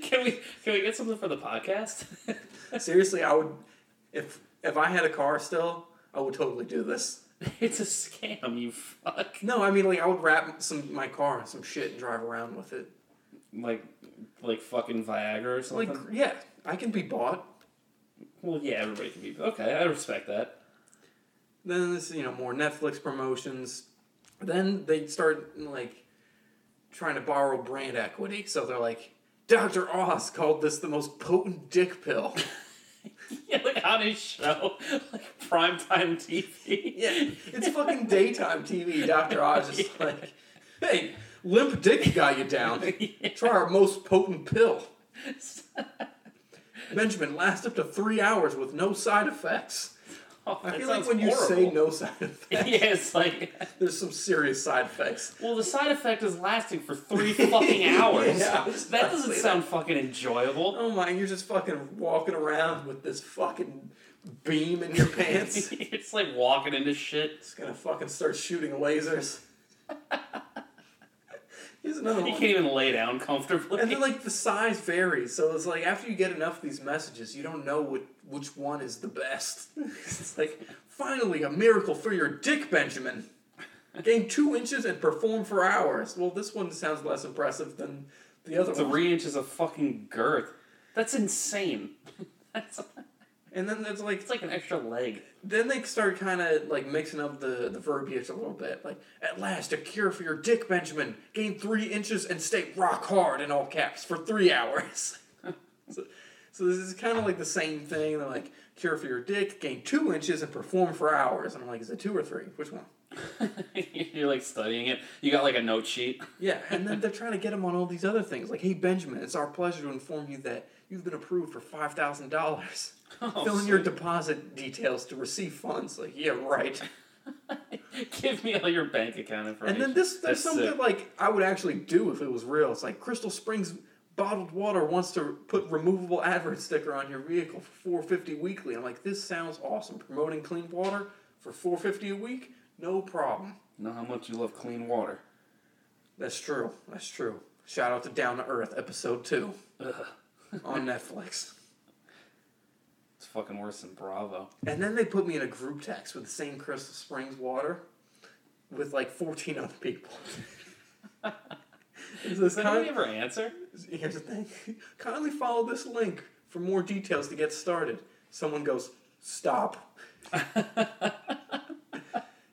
Can we can we get something for the podcast? <laughs> Seriously, I would if if I had a car still, I would totally do this. it's a scam, you fuck. No, I mean like I would wrap some my car in some shit and drive around with it. Like like fucking Viagra or something. Like yeah, I can be bought. well, yeah, everybody can be. Okay, I respect that. Then there's you know more Netflix promotions. Then they start like trying to borrow brand equity, so they're like, Dr. Oz called this the most potent dick pill. <laughs> <laughs> Yeah, like on his show, like primetime TV. yeah, it's fucking daytime TV. Dr. Oz is <laughs> like, hey, limp dick got you down. <laughs> Try our most potent pill. <laughs> Benjamin lasts up to three hours with no side effects. Oh, I feel like when you say no side <laughs> effects, yeah, it's like there's some serious side effects. well, the side effect is lasting for three fucking hours. Yeah, that doesn't sound fucking enjoyable. Oh my, you're just fucking walking around with this fucking beam in your pants. it's like walking into shit. It's gonna fucking start shooting lasers. Here's another one. can't even lay down comfortably. And then like the size varies, so it's like after you get enough of these messages, you don't know what which one is the best. <laughs> it's like finally a miracle for your dick, Benjamin. Gain two inches and perform for hours. Well, this one sounds less impressive than the other one. Three inches of fucking girth. That's insane. <laughs> That's And then there's like it's like an extra leg. then they start kind of like mixing up the, the verbiage a little bit. Like, at last, a cure for your dick, Benjamin. Gain three inches and stay rock hard in all caps for three hours. <laughs> so, so this is kind of like the same thing. They're like, cure for your dick, gain two inches and perform for hours. And I'm like, is it two or three? Which one? <laughs> You're like studying it. You got like a note sheet. Yeah, <laughs> and then they're trying to get him on all these other things. Like, hey, Benjamin, it's our pleasure to inform you that you've been approved for $5,000. Oh, <laughs> Fill in your deposit details to receive funds. Like, yeah, right. <laughs> Give me all your bank account information. And then this there's That's something sick. like I would actually do if it was real. It's like Crystal Springs bottled water wants to put removable advert sticker on your vehicle for four fifty weekly. I'm like, this sounds awesome. Promoting clean water for four fifty a week, no problem. know how much you love clean water. That's true. That's true. Shout out to Down to Earth episode two Ugh. on Netflix. Fucking worse than Bravo. And then they put me in a group text with the same Crystal Springs water with like fourteen other people. <laughs> It's this Does anybody ever answer? Here's the thing. Kindly follow this link for more details to get started. Someone goes, stop. <laughs> and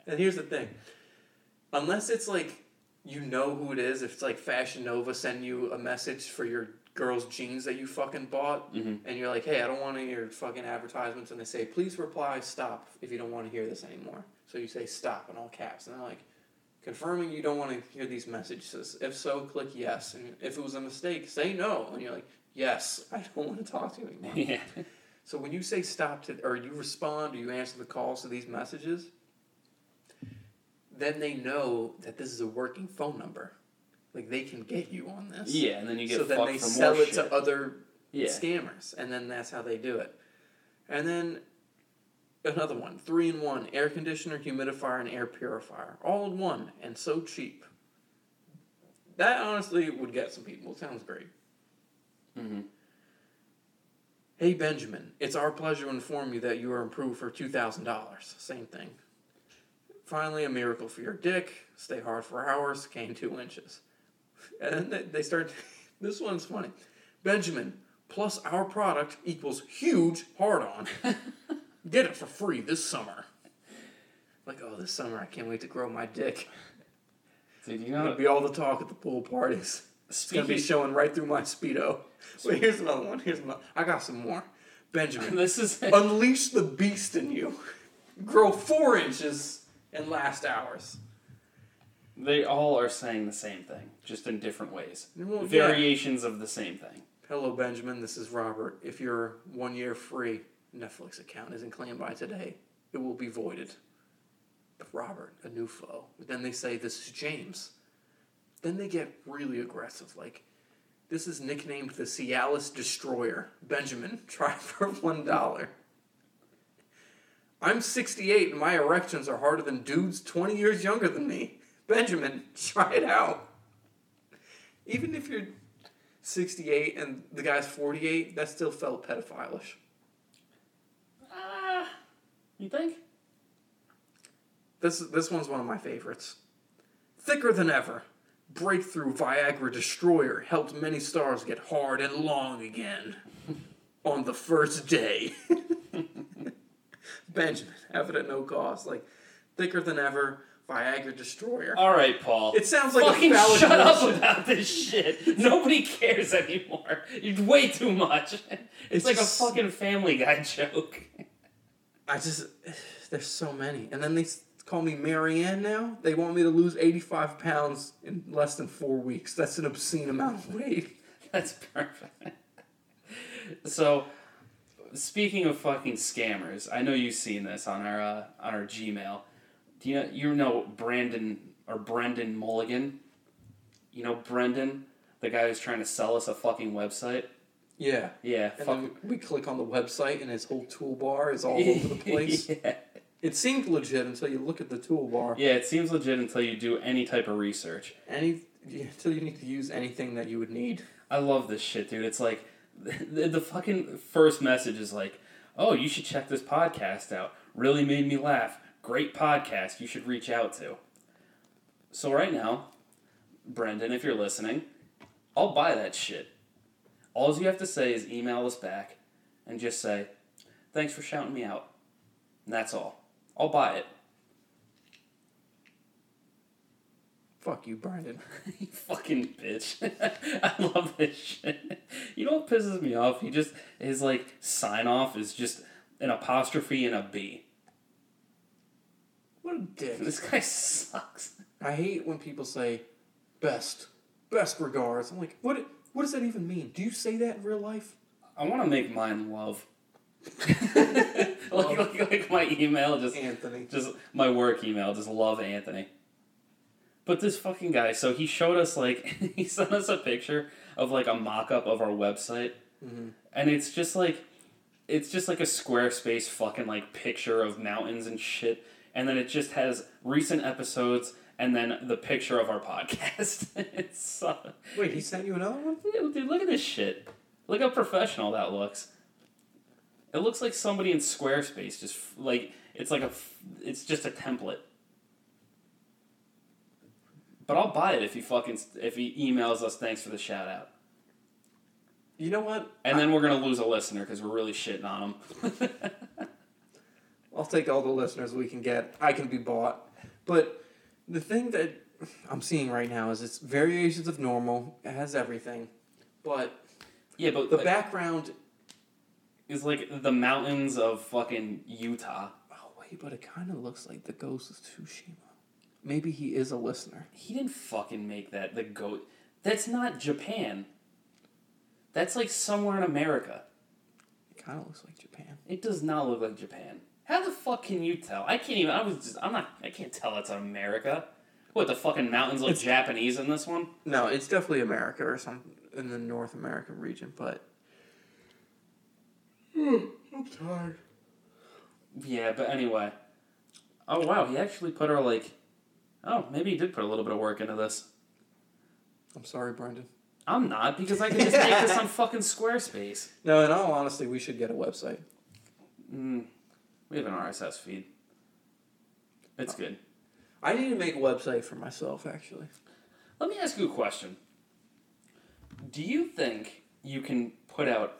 here's the thing. Unless it's like you know who it is, if it's like Fashion Nova send you a message for your girl's jeans that you fucking bought, Mhm. and you're like, hey, I don't want of your fucking advertisements, and they say, please reply stop if you don't want to hear this anymore. So you say stop in all caps, and they're like, confirming you don't want to hear these messages. If so, click yes. And if it was a mistake, say no. And you're like, yes, <laughs> I don't want to talk to you anymore. yeah. So when you say stop to, or you respond, or you answer the calls to these messages, then they know that this is a working phone number. Like they can get you on this. Yeah, and then you get so then they sell it shit. to other yeah. scammers, and then that's how they do it. And then another one, three in one: air conditioner, humidifier, and air purifier, all in one, and so cheap. That honestly would get some people. It sounds great. hmm Hey Benjamin, it's our pleasure to inform you that you are approved for two thousand dollars. Same thing. Finally, a miracle for your dick. Stay hard for hours. Gain two inches. And then they- start. <laughs> This one's funny. Benjamin plus our product equals huge hard on. <laughs> Get it for free this summer. Like oh, this summer I can't wait to grow my dick. Dude, you It's gonna be all the talk at the pool parties. It's gonna be showing right through my speedo. Wait, here's another one. Here's another. I got some more. Benjamin. <laughs> this is Unleash the beast in you. Grow four inches and last hours. They all are saying the same thing, just in different ways. Well, yeah. Variations of the same thing. Hello, Benjamin. This is Robert. If your one year free Netflix account isn't claimed by today, it will be voided. But Robert, a new foe. Then they say this is James. Then they get really aggressive. Like, this is nicknamed the Cialis Destroyer. Benjamin, <laughs> try for one dollar. I'm 68 and my erections are harder than dudes 20 years younger than me. Benjamin, <laughs> try it out. Even if you're 68 and the guy's 48, that still felt pedophilish. Ah, you think? This this one's one of my favorites. Thicker than ever. Breakthrough Viagra Destroyer helped many stars get hard and long again. <laughs> On the first day. <laughs> Benjamin, have it at no cost. Like, thicker than ever, Viagra Destroyer. All right, Paul. It sounds like Fucking a shut up about this shit. Nobody cares anymore. You're way too much. It's, It's like just- a fucking Family Guy joke. I just, there's so many. And then they call me Marianne now. They want me to lose 85 pounds in less than four weeks. That's an obscene amount of weight. <laughs> That's perfect. So, speaking of fucking scammers, I know you've seen this on our uh, on our Gmail. Do you know you know Brandon or Brendan Mulligan? You know Brendan, the guy who's trying to sell us a fucking website. Yeah. Yeah, And fuck. then we click on the website and his whole toolbar is all <laughs> over the place. yeah. It seemed legit until you look at the toolbar. yeah, it seems legit until you do any type of research. Any until you need to use anything that you would need. I love this shit, dude. It's like <laughs> the, the fucking first message is like, "Oh, you should check this podcast out. Really made me laugh. Great podcast. You should reach out to." So right now, Brendan, if you're listening, I'll buy that shit. All you have to say is email us back and just say, "Thanks for shouting me out." And that's all. I'll buy it. Fuck you, Brandon. <laughs> You fucking bitch. <laughs> I love this shit. You know what pisses me off? He just his like sign off is just an apostrophe and a B. What a dick. This guy sucks. I hate when people say best. Best regards. I'm like, what what does that even mean? Do you say that in real life? I want to make mine love. <laughs> like, like, like my email just Anthony. just my work email just love Anthony. But this fucking guy, so he showed us like <laughs> he sent us a picture of like a mock-up of our website, Mhm. and it's just like it's just like a Squarespace fucking like picture of mountains and shit, and then it just has recent episodes and then the picture of our podcast. <laughs> it's uh, Wait, he sent you another one? dude, look at this shit. Look how professional that looks. It looks like somebody in Squarespace just like it's like a it's just a template. But I'll buy it if he fucking if he emails us thanks for the shout out. You know what? And then we're gonna lose a listener because we're really shitting on him. <laughs> I'll take all the listeners we can get. I can be bought. But the thing that I'm seeing right now is it's variations of normal. It has everything. But yeah, but the like, background is like the mountains of fucking Utah. Oh wait, but it kinda looks like the ghost of Tsushima. Maybe he is a listener. He didn't fucking make that the goat. That's not Japan. That's like somewhere in America. It kind of looks like Japan. It does not look like Japan. How the fuck can you tell? I can't even. I was just. I'm not. I can't tell it's America. What the fucking mountains look It's- Japanese in this one? No, it's definitely America or some in the North American region, but. I'm tired. Yeah, but anyway. Oh wow, he actually put her like. Oh, maybe he did put a little bit of work into this. I'm sorry, Brendan. I'm not because I can just make this <laughs> on fucking Squarespace. No, in all honesty, we should get a website. Mm, we have an RSS feed. It's good. I need to make a website for myself, actually. Let me ask you a question. Do you think you can put out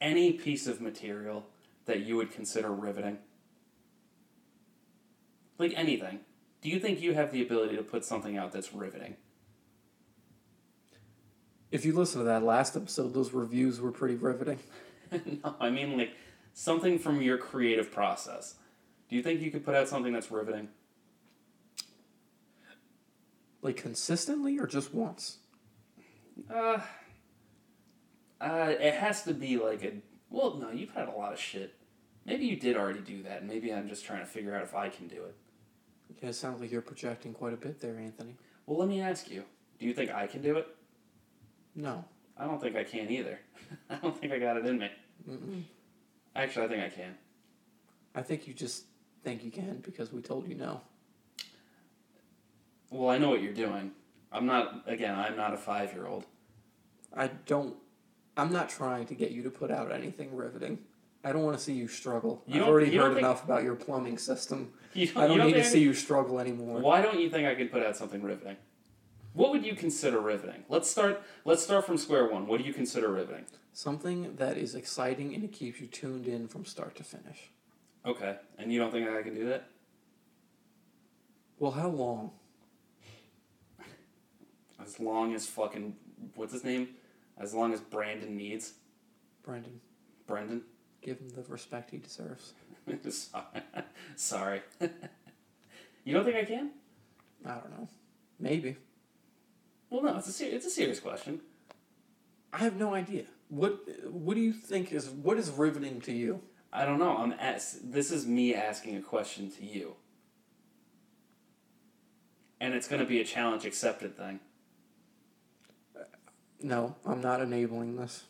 any piece of material that you would consider riveting? Like anything. Do you think you have the ability to put something out that's riveting? If you listen to that last episode, those reviews were pretty riveting. <laughs> no, I mean like something from your creative process. Do you think you could put out something that's riveting? Like consistently or just once? Uh, uh, it has to be like a. Well, no, you've had a lot of shit. Maybe you did already do that. Maybe I'm just trying to figure out if I can do it. Yeah, it sounds like you're projecting quite a bit there, Anthony. Well, let me ask you. Do you think I can do it? No. I don't think I can either. <laughs> I don't think I got it in me. Mm-mm. Actually, I think I can. I think you just think you can because we told you no. Well, I know what you're doing. I'm not. Again, I'm not a five year old. I don't. I'm not trying to get you to put out anything riveting. I don't want to see you struggle. You I've already don't heard enough about your plumbing system. You I don't you need to see you struggle anymore. Why don't you think I could put out something riveting? What would you consider riveting? Let's start. Let's start from square one. What do you consider riveting? Something that is exciting and it keeps you tuned in from start to finish. Okay, and you don't think I can do that? Well, how long? <laughs> As long as fucking what's his name? As long as Brandon needs Brandon. Brendan. give him the respect he deserves. <laughs> Sorry. <laughs> you don't think I can? I don't know. Maybe. Well, no. It's a ser- it's a serious question. I have no idea. What What do you think is what is riveting to you? I don't know. I'm as- This is me asking a question to you, and it's going to be a challenge accepted thing. Uh, no, I'm not enabling this.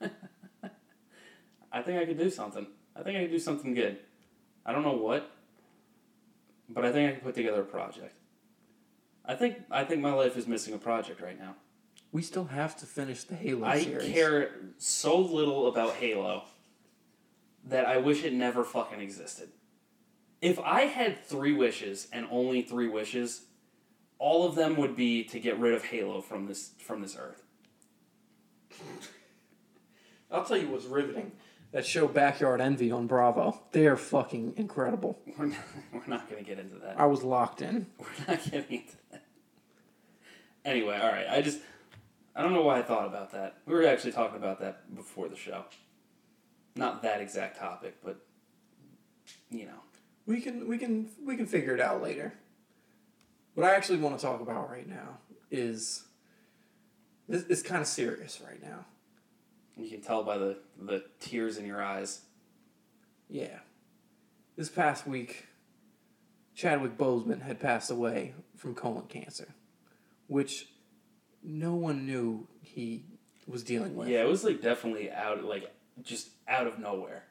<laughs> I think I could do something. I think I could do something good. I don't know what, but I think I can put together a project. I think I think my life is missing a project right now. We still have to finish the Halo I series. care so little about Halo that I wish it never fucking existed. If I had three wishes and only three wishes, all of them would be to get rid of Halo from this from this earth. I'll tell you what's riveting. That show Backyard Envy on Bravo. They are fucking incredible. We're not, we're not going to get into that. I was locked in. <laughs> We're not getting into that. Anyway, all right. I just I don't know why I thought about that. We were actually talking about that before the show. Not that exact topic, but you know. We can we can we can figure it out later. What I actually want to talk about right now is this it's kind of serious right now. You can tell by the the tears in your eyes. Yeah. This past week, Chadwick Boseman had passed away from colon cancer, which no one knew he was dealing with. Yeah, it was like definitely out like just out of nowhere.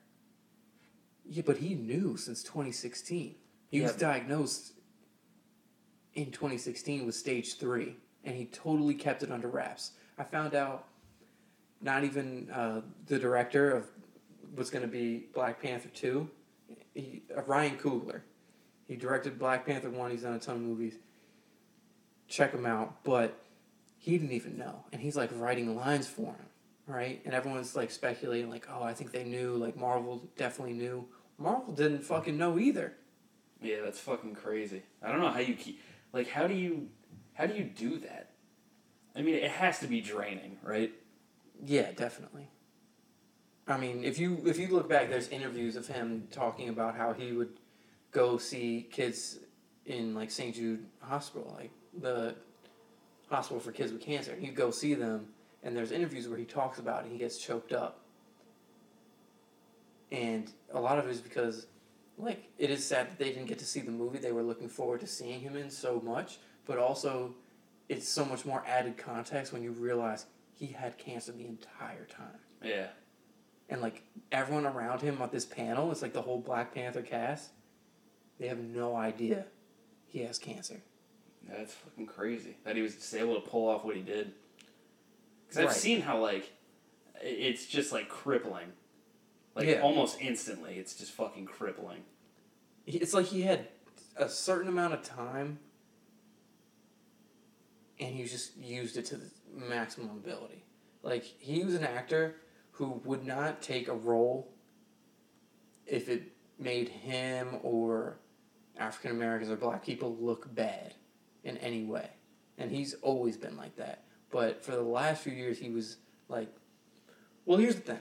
Yeah, but he knew since 2016. He was diagnosed in 2016 with stage three, and he totally kept it under wraps. I found out not even uh, the director of what's going to be Black Panther 2, he, uh, Ryan Coogler. He directed Black Panther 1, he's done a ton of movies. Check him out, but he didn't even know. And he's like writing lines for him, right? And everyone's like speculating, like, oh, I think they knew, like, Marvel definitely knew. Marvel didn't fucking know either. Yeah, that's fucking crazy. I don't know how you keep like how do you how do you do that? I mean, it has to be draining, right? Yeah, definitely. I mean, if you if you look back, there's interviews of him talking about how he would go see kids in like St. Jude Hospital, like the hospital for kids with cancer. He'd go see them, and there's interviews where he talks about it. and He gets choked up. and a lot of it is because, like, it is sad that they didn't get to see the movie they were looking forward to seeing him in so much, but also, it's so much more added context when you realize he had cancer the entire time. Yeah. And like everyone around him at this panel, it's like the whole Black Panther cast. They have no idea he has cancer. That's fucking crazy that he was able to pull off what he did. Because I've Right. seen how like it's just like crippling, like Yeah. almost instantly. It's just fucking crippling. It's like he had a certain amount of time, and he just used it to the maximum ability. Like he was an actor who would not take a role if it made him or African Americans or black people look bad in any way. And he's always been like that. But for the last few years he was like well here's the thing.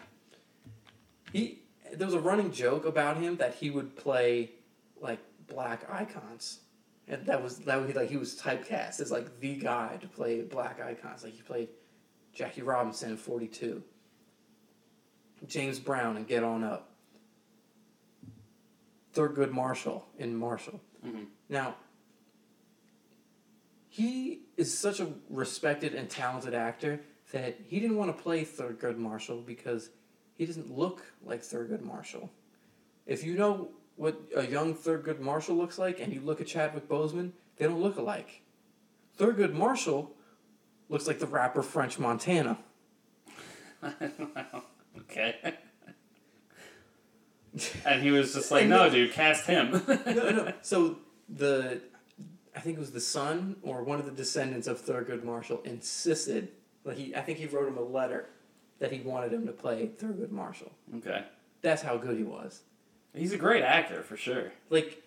He there was a running joke about him that he would play like black icons. And that was that was like he was typecast as like the guy to play black icons. Like he played Jackie Robinson in forty two. James Brown and Get On Up. Thurgood Marshall in Marshall. Mhm. Now, he is such a respected and talented actor that he didn't want to play Thurgood Marshall because he doesn't look like Thurgood Marshall. If you know what a young Thurgood Marshall looks like and you look at Chadwick Boseman, they don't look alike. Thurgood Marshall looks like the rapper French Montana. <laughs> okay. and he was just like, "No, dude, cast him." <laughs> no, no. <laughs> So the, I think it was the son or one of the descendants of Thurgood Marshall insisted, like he, I think he wrote him a letter, that he wanted him to play Thurgood Marshall. okay. That's how good he was. He's a great actor for sure. Like,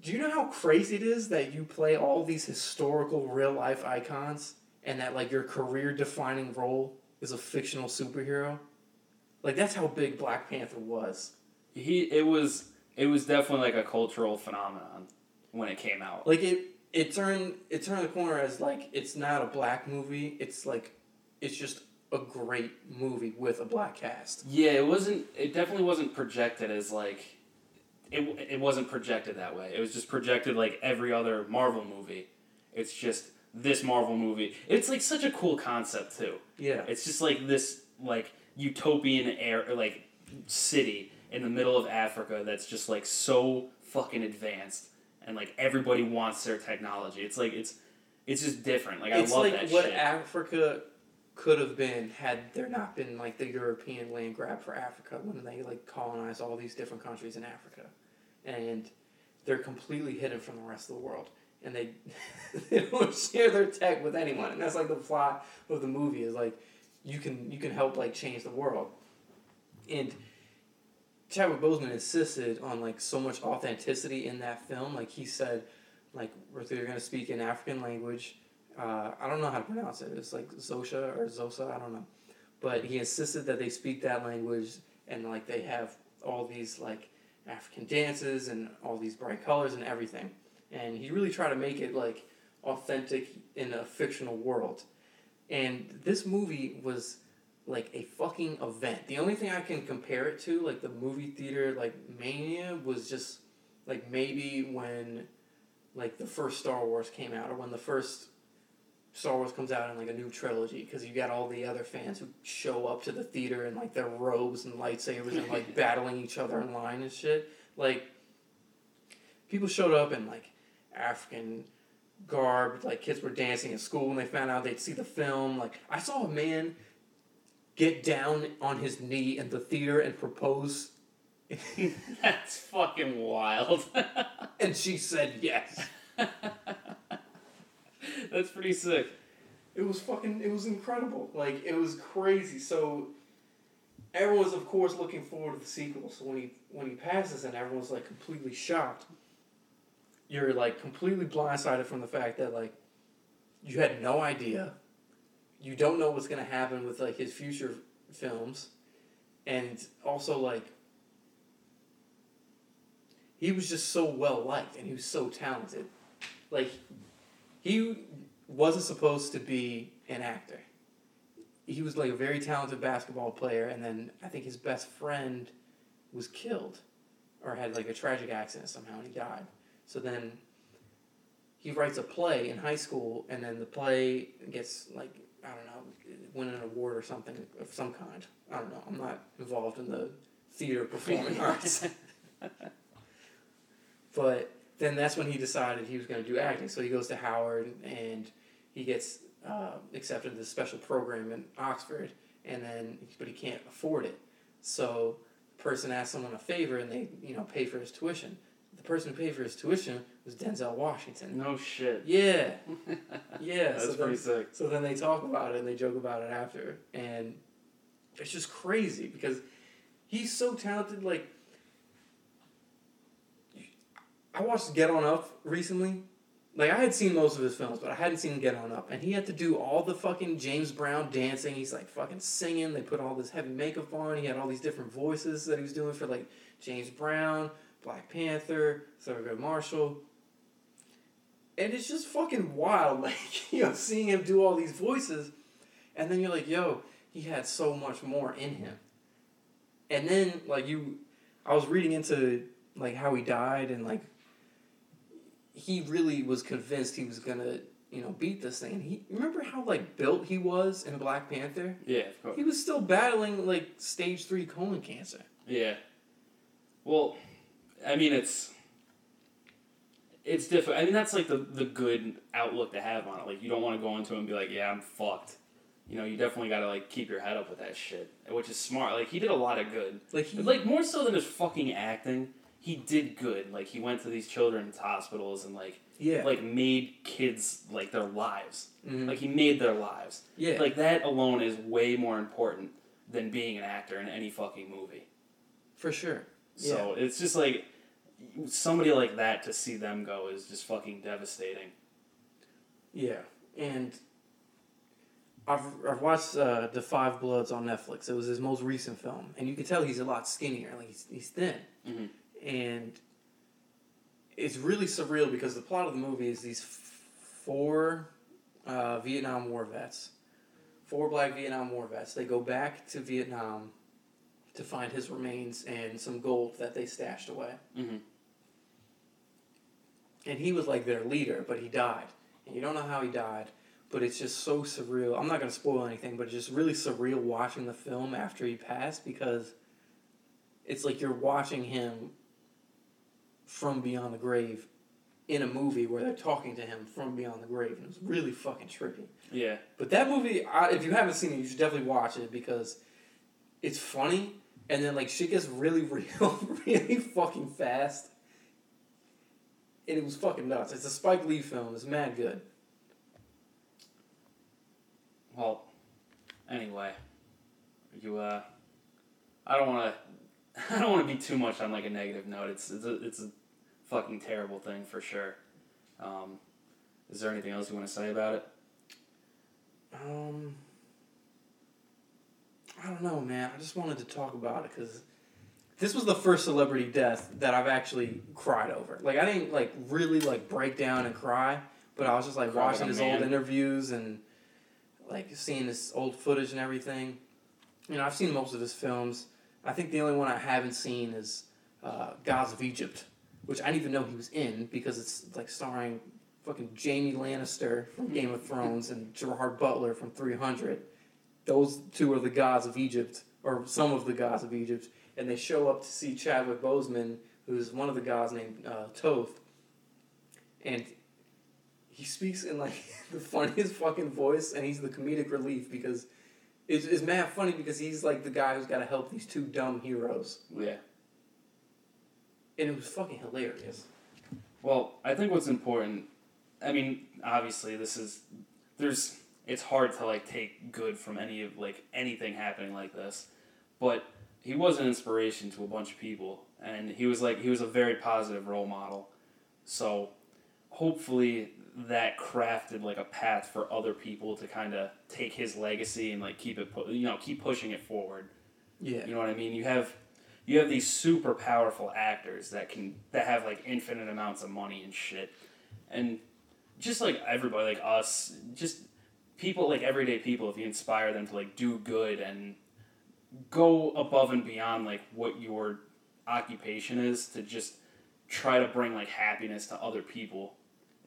do you know how crazy it is that you play all these historical real life icons and that like your career defining role is a fictional superhero? Like that's how big Black Panther was. He it was it was definitely like a cultural phenomenon when it came out. Like it it turned it turned the corner as like it's not a black movie. It's like it's just a great movie with a black cast. Yeah, it wasn't. It definitely wasn't projected as like. It, it wasn't projected that way. It was just projected like every other Marvel movie. It's just this Marvel movie. It's like such a cool concept too. Yeah. It's just like this like utopian air like city in the middle of Africa that's just like so fucking advanced and like everybody wants their technology. It's like it's it's just different. Like I it's love like that what shit. Africa could have been had there not been like the European land grab for Africa when they like colonized all these different countries in Africa, and they're completely hidden from the rest of the world, and they <laughs> they don't share their tech with anyone, and that's like the plot of the movie is like you can you can help like change the world, and. Chadwick Boseman insisted on like so much authenticity in that film. Like he said, like we're gonna speak in African language, uh, I don't know how to pronounce it. It's like Zosha or Zosa, I don't know. But he insisted that they speak that language and like they have all these like African dances and all these bright colors and everything. And he really tried to make it like authentic in a fictional world. And this movie was like a fucking event. The only thing I can compare it to, like the movie theater like mania, was just like maybe when like the first Star Wars came out or when the first Star Wars comes out in like a new trilogy because you got all the other fans who show up to the theater in like their robes and lightsabers and like <laughs> battling each other in line and shit. Like people showed up in like African garb, like kids were dancing at school when they found out they'd see the film. Like I saw a man get down on his knee in the theater and propose <laughs> That's fucking wild. <laughs> and she said yes. That's pretty sick. It was fucking. It was incredible. Like it was crazy. So everyone's of course looking forward to the sequel. So when he when he passes and everyone's like completely shocked, you're like completely blindsided from the fact that like you had no idea. You don't know what's gonna happen with like his future films, and also like he was just so well liked and he was so talented. Like he wasn't supposed to be an actor. he was like a very talented basketball player, and then I think his best friend was killed, or had like a tragic accident somehow, and he died. So then he writes a play in high school, and then the play gets like I don't know, win an award or something of some kind. I don't know. I'm not involved in the theater performing <laughs> arts. but then that's when he decided he was going to do acting. So he goes to Howard and he gets uh, accepted to the special program in Oxford, and then but he can't afford it. So the person asks someone a favor, and they you know pay for his tuition. The person who paid for his tuition was Denzel Washington. No shit. Yeah, <laughs> yeah. That's so then, pretty sick. so then they talk about it and they joke about it after, and it's just crazy because he's so talented. Like, I watched Get On Up recently. Like, I had seen most of his films, but I hadn't seen Get On Up, and he had to do all the fucking James Brown dancing. He's like fucking singing. They put all this heavy makeup on. He had all these different voices that he was doing for like James Brown, Black Panther, Thurgood Marshall. And it's just fucking wild, <laughs> like, you know, seeing him do all these voices, and then you're like, yo, he had so much more in him. And then, like, you, I was reading into, like, how he died, and, like, he really was convinced he was gonna, you know, beat this thing. And he, remember how, like, built he was in Black Panther? Yeah, of course. He was still battling, like, stage three colon cancer. Yeah. Well, I mean, it's it's different. I mean, that's like the the good outlook to have on it. Like, you don't want to go into it and be like, "Yeah, I'm fucked." You know, you definitely got to like keep your head up with that shit, which is smart. Like, he did a lot of good. Like, he, like more so than his fucking acting, he did good. Like, he went to these children's hospitals and like yeah. like made kids like their lives. Mhm. Like, he made their lives. yeah. Like that alone is way more important than being an actor in any fucking movie. for sure. So it's just like somebody like that to see them go is just fucking devastating. Yeah, and I've, I've watched uh, The Five Bloods on Netflix. It was his most recent film, and you can tell he's a lot skinnier. Like he's, he's thin, Mhm. And it's really surreal because the plot of the movie is these f- four uh, Vietnam War vets, four black Vietnam War vets. They go back to Vietnam to find his remains and some gold that they stashed away. Mhm. And he was like their leader, but he died. And you don't know how he died, but it's just so surreal. I'm not going to spoil anything, but it's just really surreal watching the film after he passed because it's like you're watching him from beyond the grave in a movie where they're talking to him from beyond the grave. And it was really fucking trippy. Yeah. But that movie, I, if you haven't seen it, you should definitely watch it because it's funny, and then like shit gets really <laughs> real, really fucking fast. And it was fucking nuts. It's a Spike Lee film. It's mad good. Well, anyway, you uh, I don't want to, <laughs> I don't want to be too much on like a negative note. It's it's a it's a fucking terrible thing for sure. Um, is there anything else you want to say about it? Um, I don't know, man. I just wanted to talk about it because this was the first celebrity death that I've actually cried over. Like I didn't like really like break down and cry, but I was just like Cry like watching a his old interviews and like seeing his old footage and everything. You know, I've seen most of his films. I think the only one I haven't seen is uh, Gods of Egypt, which I didn't even know he was in because it's like starring fucking Jaime Lannister from Game of Thrones and Gerard Butler from 300. Those two are the gods of Egypt, or some of the gods of Egypt, and they show up to see Chadwick Boseman, who's one of the gods named uh, Thoth, and he speaks in like <laughs> the funniest fucking voice, and he's the comedic relief because it's, it's mad funny because he's like the guy who's got to help these two dumb heroes, Yeah. and it was fucking hilarious. Well, I think what's important, I mean, obviously this is there's it's hard to like take good from any of like anything happening like this. But he was an inspiration to a bunch of people and he was like he was a very positive role model. So hopefully that crafted like a path for other people to kind of take his legacy and like keep it pu- you know keep pushing it forward. Yeah. You know what I mean? You have you have these super powerful actors that can that have like infinite amounts of money and shit. And just like everybody like us, just people like everyday people if you inspire them to like do good and go above and beyond like what your occupation is to just try to bring like happiness to other people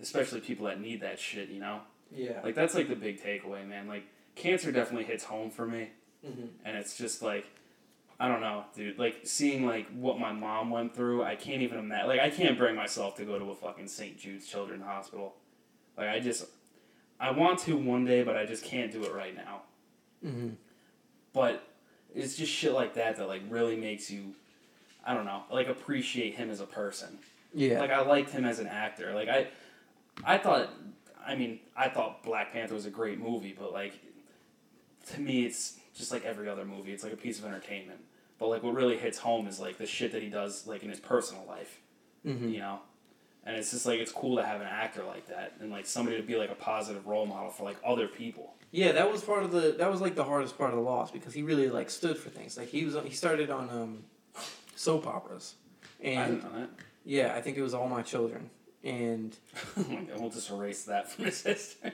especially people that need that shit you know Yeah. like that's like the big takeaway man like cancer definitely hits home for me hmm and it's just like I don't know, dude. Like seeing like what my mom went through, I can't even imagine. Like I can't bring myself to go to a fucking St. Jude's Children's Hospital. Like I just, I want to one day, but I just can't do it right now. hmm But it's just shit like that that like really makes you, I don't know, like appreciate him as a person. Yeah. Like I liked him as an actor. Like I, I thought, I mean, I thought Black Panther was a great movie, but like, to me, it's just like every other movie. It's like a piece of entertainment. But like, what really hits home is like the shit that he does, like in his personal life. hmm You know. And it's just like it's cool to have an actor like that and like somebody to be like a positive role model for like other people. Yeah, that was part of the. That was like the hardest part of the loss because he really like stood for things. Like he was. He started on um, soap operas, I and didn't know that. yeah, I think it was All My Children. And <laughs> we'll just erase that from his <laughs> history.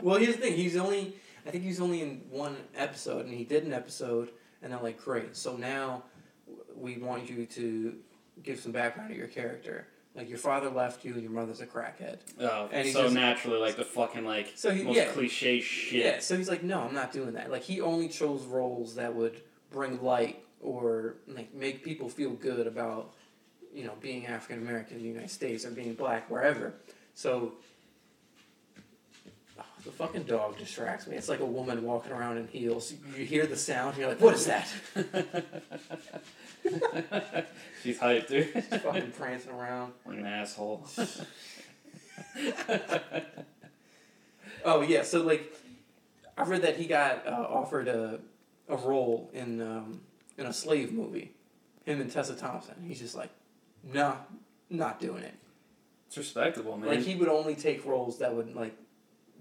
well, here's the thing. He's only. I think he's only in one episode, and he did an episode, and they're like, great. So now we want you to give some background to your character. Like your father left you, and your mother's a crackhead. Oh, And so just- naturally, like the fucking like So he, most yeah, cliche shit. Yeah, so he's like, no, I'm not doing that. Like he only chose roles that would bring light or like make people feel good about, you know, being African American in the United States or being black wherever. So oh, the fucking dog distracts me. It's like a woman walking around in heels. You hear the sound, you're like, what is that? <laughs> She's hyped, dude. <laughs> She's fucking prancing around. What an asshole. <laughs> Oh yeah, so like, I read that he got uh, offered a a role in um, in a slave movie, him and Tessa Thompson. He's just like, no, not doing it. It's respectable, man. Like he would only take roles that would like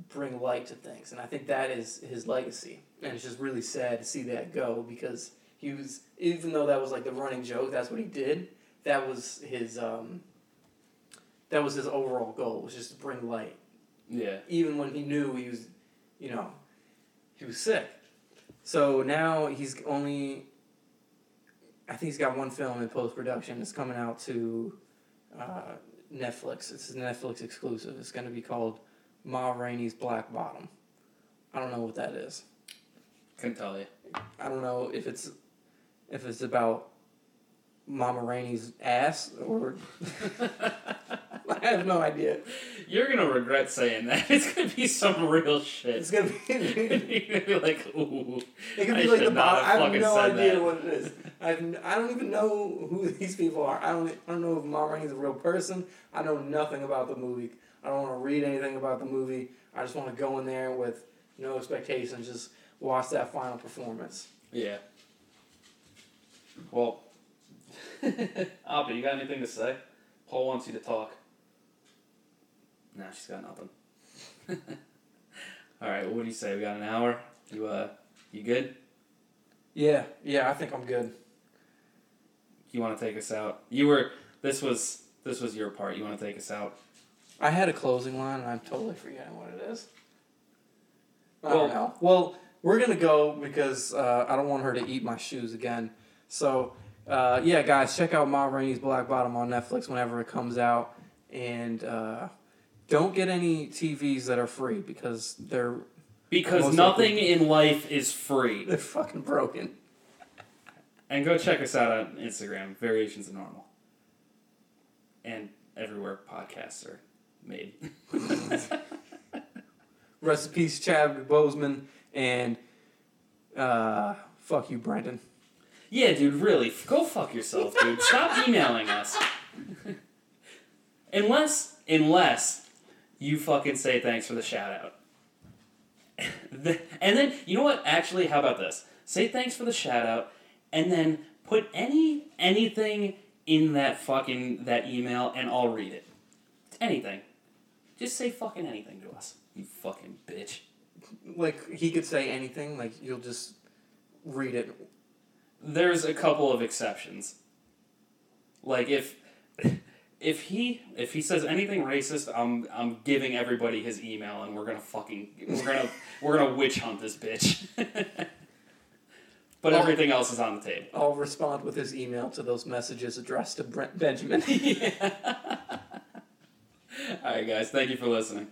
bring light to things, and I think that is his legacy. And it's just really sad to see that go because he was, even though that was like the running joke, that's what he did. That was his, um, that was his overall goal was just to bring light yeah. even when he knew he was, you know, he was sick. So now he's only, I think he's got one film in post production. It's coming out to uh, Netflix. It's a Netflix exclusive. It's going to be called Ma Rainey's Black Bottom. I don't know what that is. Couldn't tell you. I don't know if it's if it's about Mama Rainey's ass or <laughs> <laughs> I have no idea. You're gonna regret saying that. <laughs> It's gonna be some real shit. It's gonna be. <laughs> You're gonna be like, ooh. It could I be like the bottom. I have no idea that. what it is. I have, I don't even know who these people are. I don't I don't know if Ma Rainey's a real person. I know nothing about the movie. I don't want to read anything about the movie. I just want to go in there with no expectations. Just watch that final performance. Yeah. Well, Abba, you got anything to say? Paul wants you to talk. Nah, she's got nothing. <laughs> All right, well, what do you say? We got an hour. You uh, you good? Yeah, yeah. I think I'm good. You want to take us out? You were. This was this was your part. You want to take us out? I had a closing line, and I'm totally forgetting what it is. I Well- don't know. Well, we're gonna go because uh, I don't want her to eat my shoes again. So, uh, yeah, guys, check out Ma Rainey's Black Bottom on Netflix whenever it comes out, and uh, don't get any TVs that are free because they're Because Most nothing in life is free. <laughs> they're fucking broken. And go check us out on Instagram, Variations of Normal. And everywhere podcasts are made. <laughs> Rest in peace, Chadwick Boseman, and uh, fuck you, Brandon. yeah, dude, really. Go fuck yourself, dude. Stop <laughs> emailing us. unless, unless you fucking say thanks for the shout out. <laughs> and then, you know what? Actually, how about this? Say thanks for the shout out, and then put any anything in that fucking that email, and I'll read it. Anything. Just say fucking anything to us. You fucking bitch. Like he could say anything. Like you'll just read it. There's a couple of exceptions. Like if if he if he says anything racist, I'm I'm giving everybody his email and we're gonna fucking we're gonna <laughs> we're gonna witch hunt this bitch. <laughs> but Well- everything else is on the table. I'll respond with his email to those messages addressed to Brent Benjamin. <laughs> All right, guys. Thank you for listening.